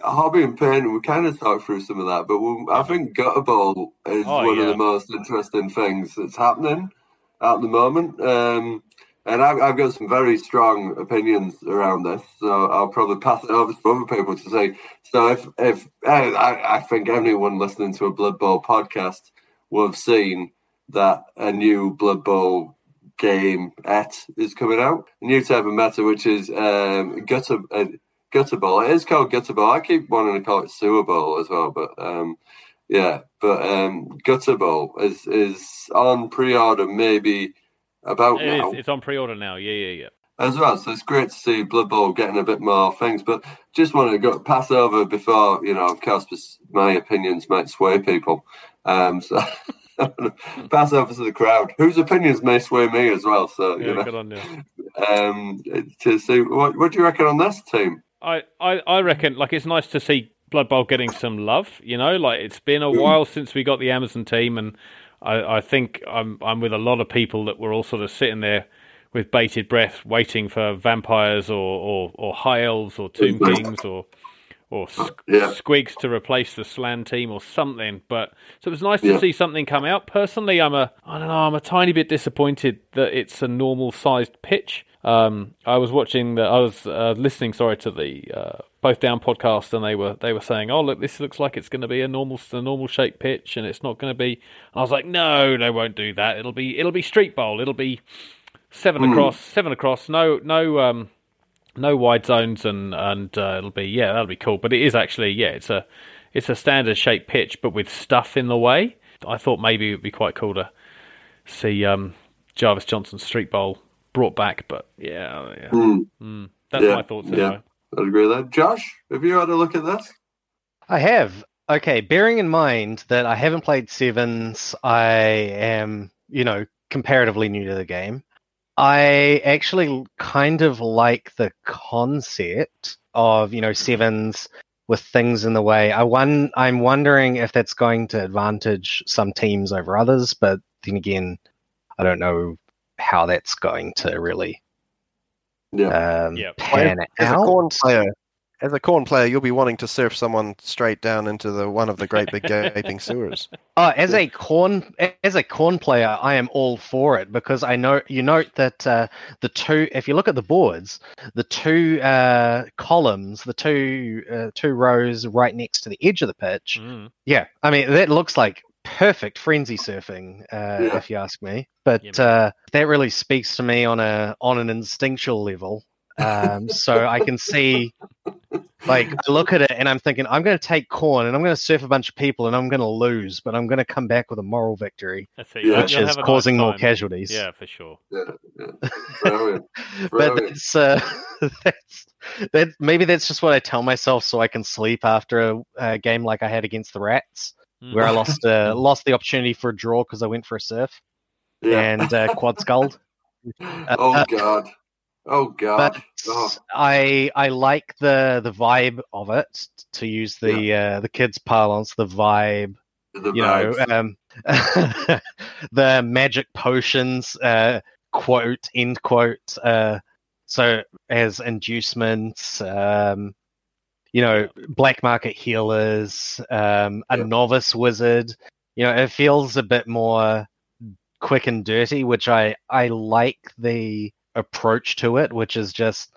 hobby and painting, we kind of talked through some of that, but we'll, I think gutter ball is Oh, one of the most interesting things that's happening at the moment. Um, and I've, I've got some very strong opinions around this, so I'll probably pass it over to other people to say. So if if I, I I think anyone listening to a Blood Bowl podcast will have seen that a new Blood Bowl game et is coming out, a new type of meta, which is um, gutter uh, gutter ball. It is called gutter ball. I keep wanting to call it sewer bowl as well, but um, yeah, but um, gutter ball is is on pre-order maybe about It now is. It's on pre-order now. Yeah, yeah, yeah. as well. So it's great to see Blood Bowl getting a bit more things. But just want to go pass over before you know, of course, my opinions might sway people. Um, so pass over to the crowd, whose opinions may sway me as well. So Yeah, you know, good on you. um, to see what what do you reckon on this team? I, I, I reckon like it's nice to see Blood Bowl getting some love. You know, like it's been a hmm. while since we got the Amazon team, and I, I think I'm I'm with a lot of people that were all sort of sitting there with bated breath, waiting for vampires or or, or high elves or tomb mm-hmm. kings or or Yeah. squigs to replace the slan team or something. But so it was nice to Yeah. see something come out. Personally, I'm a I don't know I'm a tiny bit disappointed that it's a normal sized pitch. Um, I was watching the I was uh, listening sorry to the uh, both down podcast and they were they were saying oh look this looks like it's going to be a normal a normal shaped pitch and it's not going to be and I was like no they won't do that. It'll be it'll be street bowl. It'll be seven across seven across. No no um no wide zones and and uh, it'll be yeah that'll be cool. But it is actually yeah it's a it's a standard shaped pitch but with stuff in the way. I thought maybe it would be quite cool to see um Jervis Johnson street bowl brought back but yeah yeah Hmm, mm, that's Yeah, my thoughts yeah. I'd agree with that. Josh, have you had a look at this? I have. Okay, bearing in mind that I haven't played Sevens, I am, you know, comparatively new to the game. I actually kind of like the concept of, you know, Sevens with things in the way. I one I'm wondering if that's going to advantage some teams over others, but then again, I don't know how that's going to really Yeah. um, Yep. pan As a Khorne player, as a Khorne player, you'll be wanting to surf someone straight down into the one of the great big gaping sewers. Oh, as a Khorne as a Khorne player, I am all for it because I know you note that uh, the two. If you look at the boards, the two uh, columns, the two uh, two rows right next to the edge of the pitch. Mm. Yeah, I mean that looks like perfect frenzy surfing, uh, Yeah. if you ask me. But Yeah, uh, that really speaks to me on a on an instinctual level. Um, so I can see, like, I look at it and I'm thinking, I'm going to take Khorne and I'm going to surf a bunch of people and I'm going to lose, but I'm going to come back with a moral victory, Yeah. Which you'll is have a nice causing more casualties. yeah for sure Yeah. yeah. Brilliant. but Brilliant. that's uh, that's that maybe that's just what I tell myself so I can sleep after a, a game like I had against the Rats. Where I lost uh, lost the opportunity for a draw because I went for a surf Yeah. and uh, quad sculled. oh God. Oh God. But Oh. I I like the the vibe of it. To use the uh, the kids' parlance, the vibe. The You know, um, the magic potions. Uh, quote end quote. Uh, so as inducements. Um, you know, black market healers, um, a Yeah. novice wizard. You know, it feels a bit more quick and dirty, which I I like the approach to it, which is just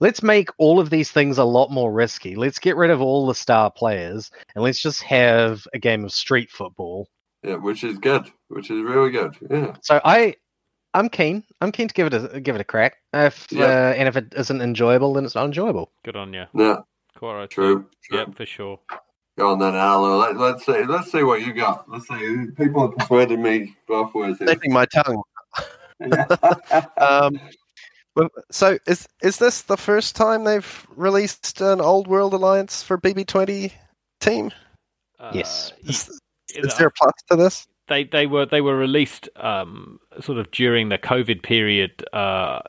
let's make all of these things a lot more risky. Let's get rid of all the star players and let's just have a game of street football. yeah, which is good. Which is really good. Yeah. So I I'm keen. I'm keen to give it a give it a crack. If Yeah. uh, and if it isn't enjoyable, then it's not enjoyable. good on you Yeah. Quite right True. true. yeah for sure Go on then, Arlo. Let, let's see. Let's see what you got. Let's see. People have persuaded me both ways here. My tongue. Um, so is is this the first time they've released an old world alliance for BB20 team? Yes. Uh, Is, is there a plus to this? they they were they were released um, sort of during the COVID period uh,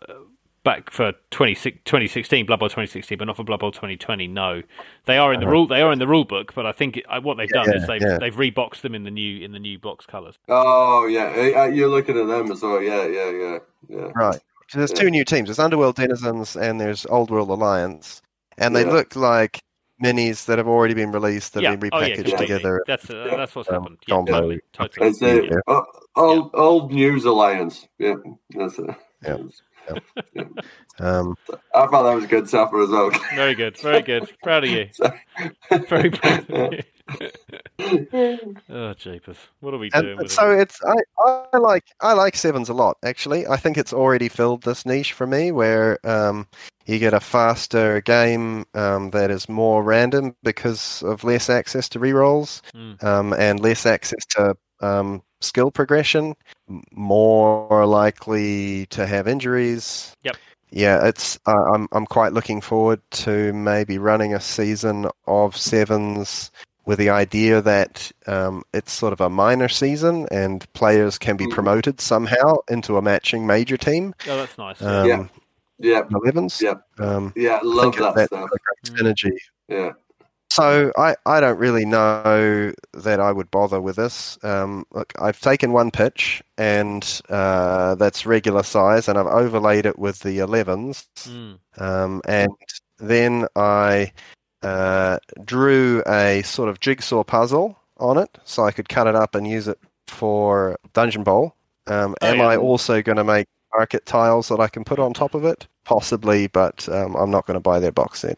back for 20, 2016 Blood Bowl 2016, but not for Blood Bowl 2020. No, they are in the rule. They are in the rule book, but I think it, what they've done Yeah, is they've yeah. they've reboxed them in the new in the new box colors. Oh yeah, Uh, uh, you're looking at them as well. Yeah, yeah, yeah, yeah. Right. So there's two new teams. There's Underworld Denizens and there's Old World Alliance, and they Yeah. look like minis that have already been released that yeah, have been oh yeah, repackaged completely. together. That's uh, that's what's Um, happened. Yeah, combo. totally, totally. It's a Yeah. uh, old old news alliance. Yeah, that's it. Yeah. Um, I thought that was a good supper as well. Very good, very good. Proud of you. Very proud of you. oh, jeepers! What are we doing and with so it? it's I, I like I like sevens a lot actually. I think it's already filled this niche for me where um, you get a faster game um, that is more random because of less access to rerolls Mm. um, and less access to um, skill progression, more likely to have injuries. Yep. Yeah, it's. Uh, I'm. I'm quite looking forward to maybe running a season of sevens with the idea that um, it's sort of a minor season and players can be Mhm. promoted somehow into a matching major team. Oh, that's nice. Um, Yeah. yeah, 11s. Yeah. Um, yeah, I love think that that's stuff. a Mm. synergy. Yeah, So I, I don't really know that I would bother with this. Um, look, I've taken one pitch and uh, that's regular size, and I've overlaid it with the 11s, Mm. um, and then I uh, drew a sort of jigsaw puzzle on it, so I could cut it up and use it for Dungeon Bowl. Um, Oh, am yeah. I also going to make market tiles that I can put on top of it? Possibly, but um, I'm not going to buy their box set.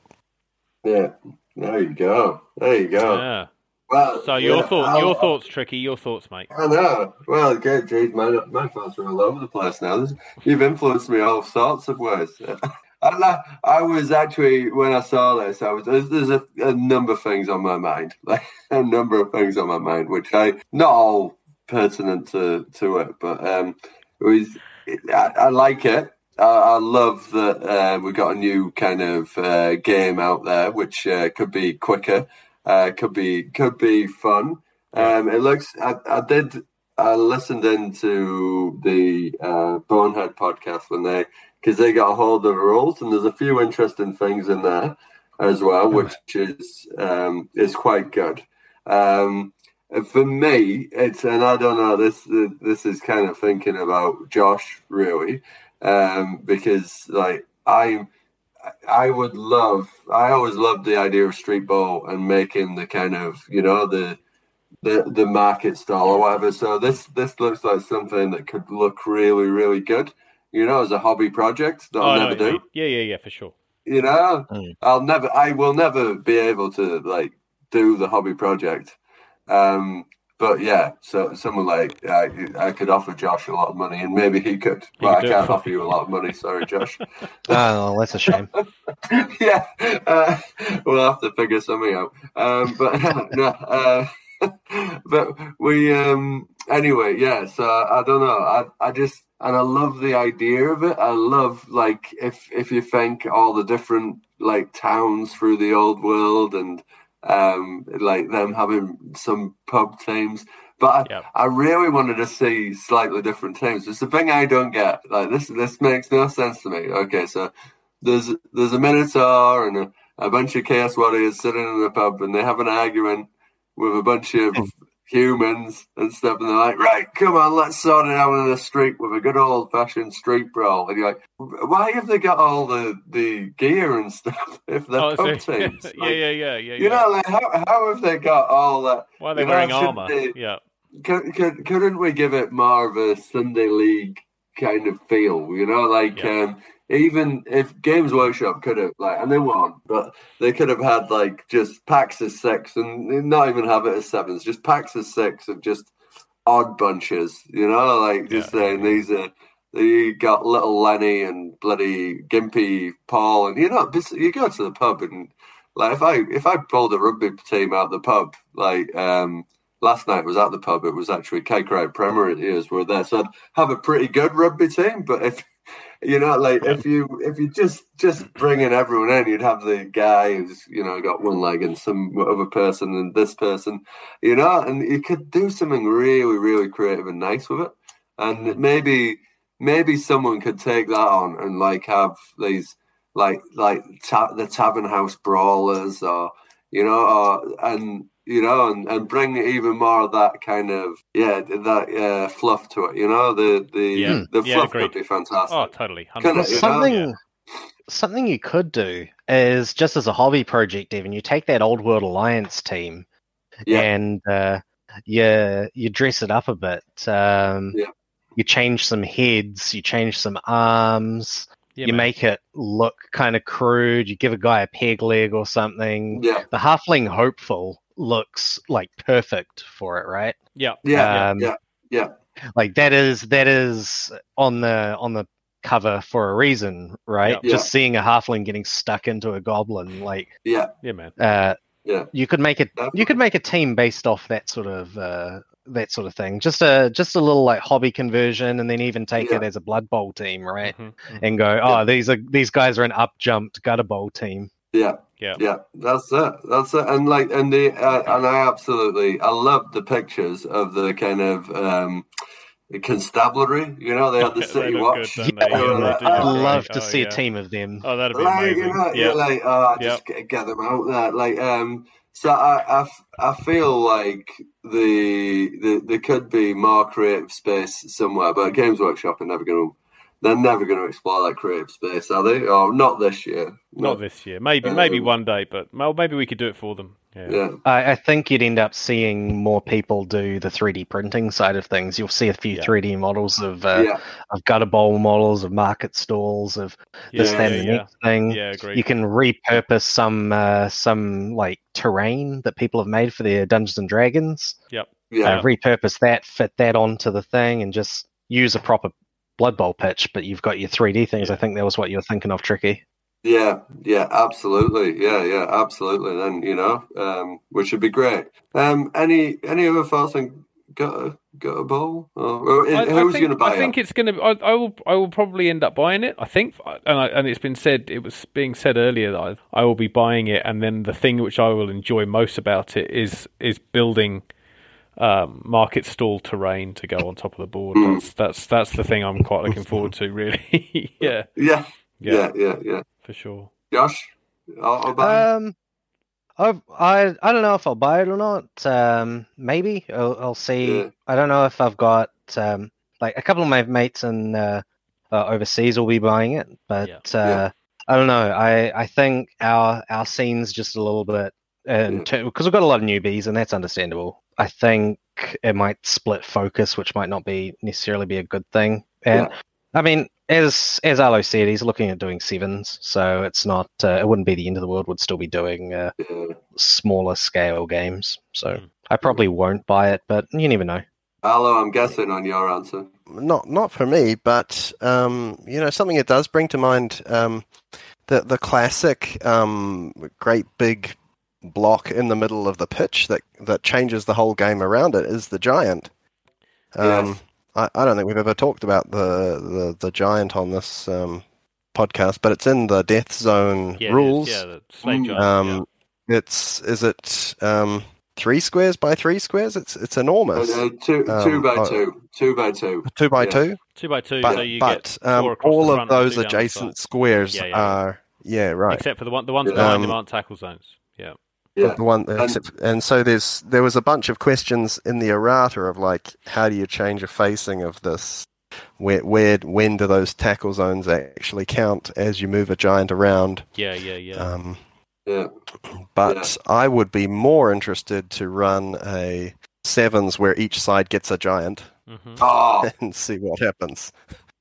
yeah. There you go. There you go. Yeah. Well, So your yeah, thoughts, your thoughts, tricky. Your thoughts, mate. I know. Well, geez, my, my thoughts are all over the place now. This- You've influenced me all sorts of ways. I, I was actually, when I saw this, I was there's, there's a, a number of things on my mind, like a number of things on my mind, which I not all pertinent to to it, but um, it was I, I like it. I, I love that uh, we got a new kind of uh, game out there, which uh, could be quicker, uh, could be could be fun. Um, it looks. I, I did. I listened into the uh, Bonehead podcast when they because they got a hold of the rules, and there's a few interesting things in there as well, which is um, is quite good. Um, for me, it's and I don't know this. This is kind of thinking about Josh really, um, because like I, I would love. I always loved the idea of street ball and making the kind of you know the the the market stall or whatever. So this this looks like something that could look really really good. You know, as a hobby project that Oh, I'll I never what do. Yeah, yeah, yeah, for sure. You know, Mm. I'll never. I will never be able to like do the hobby project. Um, but yeah, so someone like I, I could offer Josh a lot of money, and maybe he could. He But could I can't offer you a lot of money. Sorry, Josh. Oh, that's a shame. yeah, uh, we'll have to figure something out. Um, but no, uh, but we um, anyway. Yeah, so I don't know. I I just and I love the idea of it. I love like if if you think all the different like towns through the old world and um like them having some pub teams. But I, Yep. I really wanted to see slightly different teams. It's the thing I don't get. Like this, this makes no sense to me. Okay, so there's there's a Minotaur and a, a bunch of Chaos Warriors sitting in a pub, and they have an argument with a bunch of humans and stuff, and they're like, "Right, come on, let's sort it out in the street with a good old fashioned street brawl." And you're like, "Why have they got all the, the gear and stuff if they're Oh, pub so- teams?" yeah, Like, yeah, yeah, yeah. You yeah. know, like how how have they got all that? Why are they you know, wearing should armor? they- Yeah. could, could, couldn't we give it more of a Sunday league kind of feel? You know, like Yeah. um, even if Games Workshop could have like, and they won't, but they could have had like just packs of six and not even have it as sevens, just packs of six of just odd bunches. You know, like just Yeah. saying these are. You got little Lenny and bloody Gimpy Paul, and you know, you go to the pub and like if I if I pulled a rugby team out the pub, like um, last night was at the pub. It was actually Kaikrai Premiers were there, so I'd have a pretty good rugby team. But if you know, like if you if you just just bringing everyone in, you'd have the guy who's you know got one leg and some other person and this person, you know, and you could do something really really creative and nice with it, and maybe maybe someone could take that on and like have these like like ta- the tavern house brawlers or you know or and you know and, and bring even more of that kind of yeah that uh, fluff to it you know the the Yeah. the Yeah, fluff agreed. would be fantastic Oh, totally. Couldn't 100%. it, know? something something you could do is just as a hobby project, even You take that old world alliance team yeah and uh, you you dress it up a bit. Um, Yeah. You change some heads, you change some arms, Yeah, you man. make it look kind of crude. You give a guy a peg leg or something. yeah The halfling hopeful looks like perfect for it, right? Yeah. yeah Um, yeah yeah Like that is that is on the on the cover for a reason, right? Yeah. Just seeing a halfling getting stuck into a goblin, like yeah Yeah, man. uh, Yeah. you could make it. You could make a team based off that sort of uh, that sort of thing. Just a just a little like hobby conversion, and then even take it as a Blood Bowl team, right? Mhm, mhm. And go, oh, Yeah. these are these guys are an up jumped gutter bowl team. Yeah Yeah. Yeah, that's it. That's it. And like, and the uh, and I absolutely, I love the pictures of the kind of um the constabulary. You know, they had the city watch. good. Yeah, Yeah, they like, do I'd love to Oh, see yeah. a team of them. Oh, that'd be like, amazing. you know, yeah. like, oh, just get, get them out there. Like, um, so i i feel like the, the there could be more creative space somewhere, but Games Workshop are never going to. They're never going to explore that creative space, are they? Or not this year. No. Not this year. Maybe, maybe Um, one day, but well, maybe we could do it for them. Yeah. Yeah, I, I think you'd end up seeing more people do the 3D printing side of things. You'll see a few Yeah. 3D models of uh, yeah, of gutter bowl models, of market stalls, of this, Yeah, that, yeah, and the next thing. Yeah, agreed. You can repurpose some uh, some like terrain that people have made for their Dungeons and Dragons. Yep. Yeah, Uh, repurpose that, fit that onto the thing, and just use a proper Blood Bowl pitch. But you've got your 3D things. I think that was what you were thinking of, Tricky. yeah, yeah. Absolutely, yeah, yeah, absolutely. Then you know, um, which would be great. Um, any any other thoughts on Gutter Gutter Bowl? Or, or I- I who's think- going to buy it? I think it? it's going to. I, I will. I will probably end up buying it. I think, and I, and it's been said. It was being said earlier that I, I will be buying it, and then the thing which I will enjoy most about it is is building um, market stall terrain to go on top of the board. Mm. That's that's that's the thing I'm quite looking forward to. Really, yeah, Yeah, yeah, yeah, yeah, yeah. for sure. Josh, I'll, I'll buy. Um, I I I don't know if I'll buy it or not. Um, maybe I'll, I'll see. Yeah. I don't know if I've got um like a couple of my mates in uh, uh overseas will be buying it, but Yeah. uh, Yeah. I don't know. I I think our our scene's just a little bit Yeah. because we've got a lot of newbies, and that's understandable. I think it might split focus, which might not be necessarily be a good thing. And Yeah. I mean, as as Arlo said, he's looking at doing sevens, so it's not. Uh, it wouldn't be the end of the world. Would still be doing uh, smaller scale games. So Mm. I probably won't buy it, but you never know. Hello, I'm guessing on your answer. not not for me, but um, you know something it does bring to mind um, the the classic um, great big block in the middle of the pitch that that changes the whole game around it is the giant. Um, Yes. I, I don't think we've ever talked about the the, the giant on this um, podcast, but it's in the Death Zone Yeah, it is. rules. Yeah, the Mm. giant. Um, It's is it um, three squares by three squares? It's it's enormous. uh, two, Um, two by oh. two, two by two. Two by yeah. two. two by two, but so you but get um, all of those two down the adjacent squares Yeah, yeah. are yeah right except for the one the ones Yeah. behind them Um, aren't tackle zones. Yeah, Yeah, the one And- except, and so there's there was a bunch of questions in the errata of like how do you change a facing of this where where when do those tackle zones actually count as you move a giant around yeah, yeah, yeah. um, yeah, but I would be more interested to run a sevens where each side gets a giant hmm Oh, and see what happens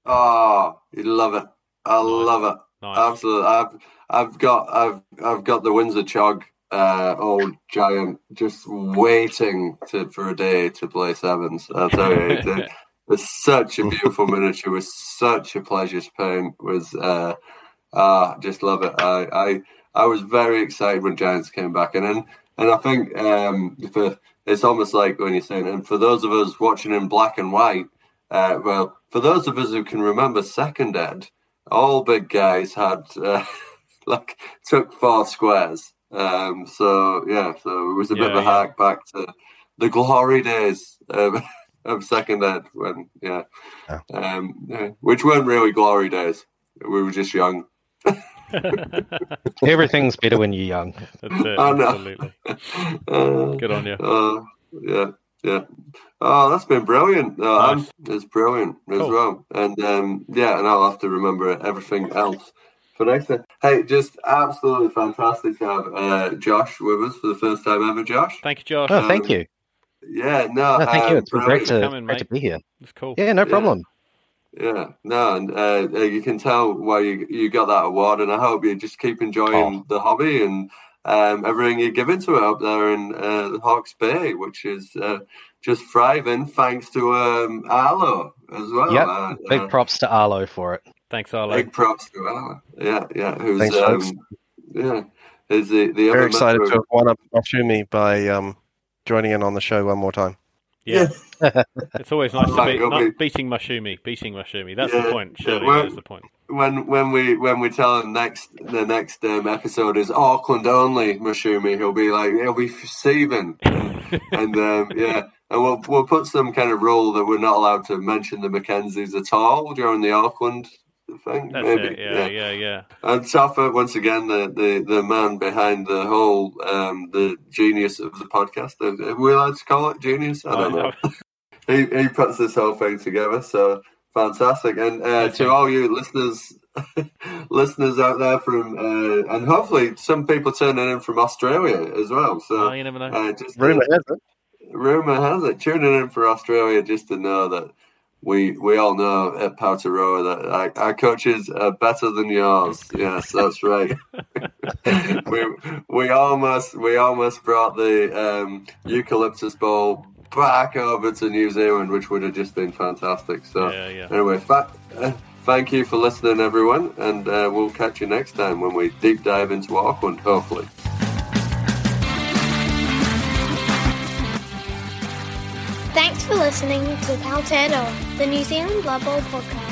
oh, you love it. I Nice. love it. Nice. Absolutely. I've I've got I've I've got the Windsor Chog uh old giant just waiting to for a day to play sevens. I'll tell you. It's, a- it's such a beautiful miniature Was such a pleasure to paint was uh ah just love it. I, I I was very excited when Giants came back and then and I think um for it's almost like when you're saying and for those of us watching in black and white, uh well for those of us who can remember second ed, all big guys had uh, like took four squares. Um, so yeah, so it was a bit of a yeah. hark back to the glory days. Um, of second ed when yeah, Oh. um, yeah, which weren't really glory days. We were just young. Everything's better when you're young. That's it. Oh, no. Absolutely. Uh, Good on you. uh, yeah, yeah. Oh, that's been brilliant. Uh, Nice. It's brilliant as well. And um, yeah, and I'll have to remember everything else for next time. Hey, just absolutely fantastic to have uh, Josh with us for the first time ever, Josh. Thank you, Josh. Oh, thank Um, you. Yeah, no, No, thank you. um, It's been great to, Coming, great to be here. It's cool. Yeah, no Yeah. problem. Yeah, no, and uh, uh, you can tell why you you got that award, and I hope you just keep enjoying Oh. the hobby and um, everything you're giving to it up there in uh, the Hawke's Bay, which is uh, just thriving thanks to um, Arlo as well. Yep, Uh, Big uh, props to Arlo for it. Thanks, Arlo. big props to Arlo. Yeah, yeah, who's Thanks, folks. um, yeah, is the the Very excited member to have won up Oshumi by um, joining in on the show one more time. Yeah, it's always nice to Right, not be- beating Mashumi, beating Mashumi. That's Yeah, the point. yeah, Surely well- that's the point. when when we when we tell him next the next um, episode is Auckland only Mashumi, he'll be like he'll be seething, and um, yeah, and we'll we'll put some kind of rule that we're not allowed to mention the Mackenzies at all during the Auckland thing. That's maybe, it. Yeah, yeah, yeah. And Toffa, once again, the, the, the man behind the whole um, the genius of the podcast. Are we allowed to call it genius? I don't know. he he puts this whole thing together. So fantastic! And uh, to it. all you listeners, listeners out there from, uh, and hopefully some people turning in from Australia as well. So Oh, you never know. uh, just Rumor has it. rumor has it tuning in for Australia just to know that. We, we all know at Powtearoa that our, our coaches are better than yours. Yes, that's right. we we almost we almost brought the um, eucalyptus bowl back over to New Zealand, which would have just been fantastic. So Yeah, yeah. anyway, fa- uh, thank you for listening, everyone, and uh, we'll catch you next time when we deep dive into Auckland, hopefully. For listening to Powtearoa, the New Zealand Blood Bowl podcast.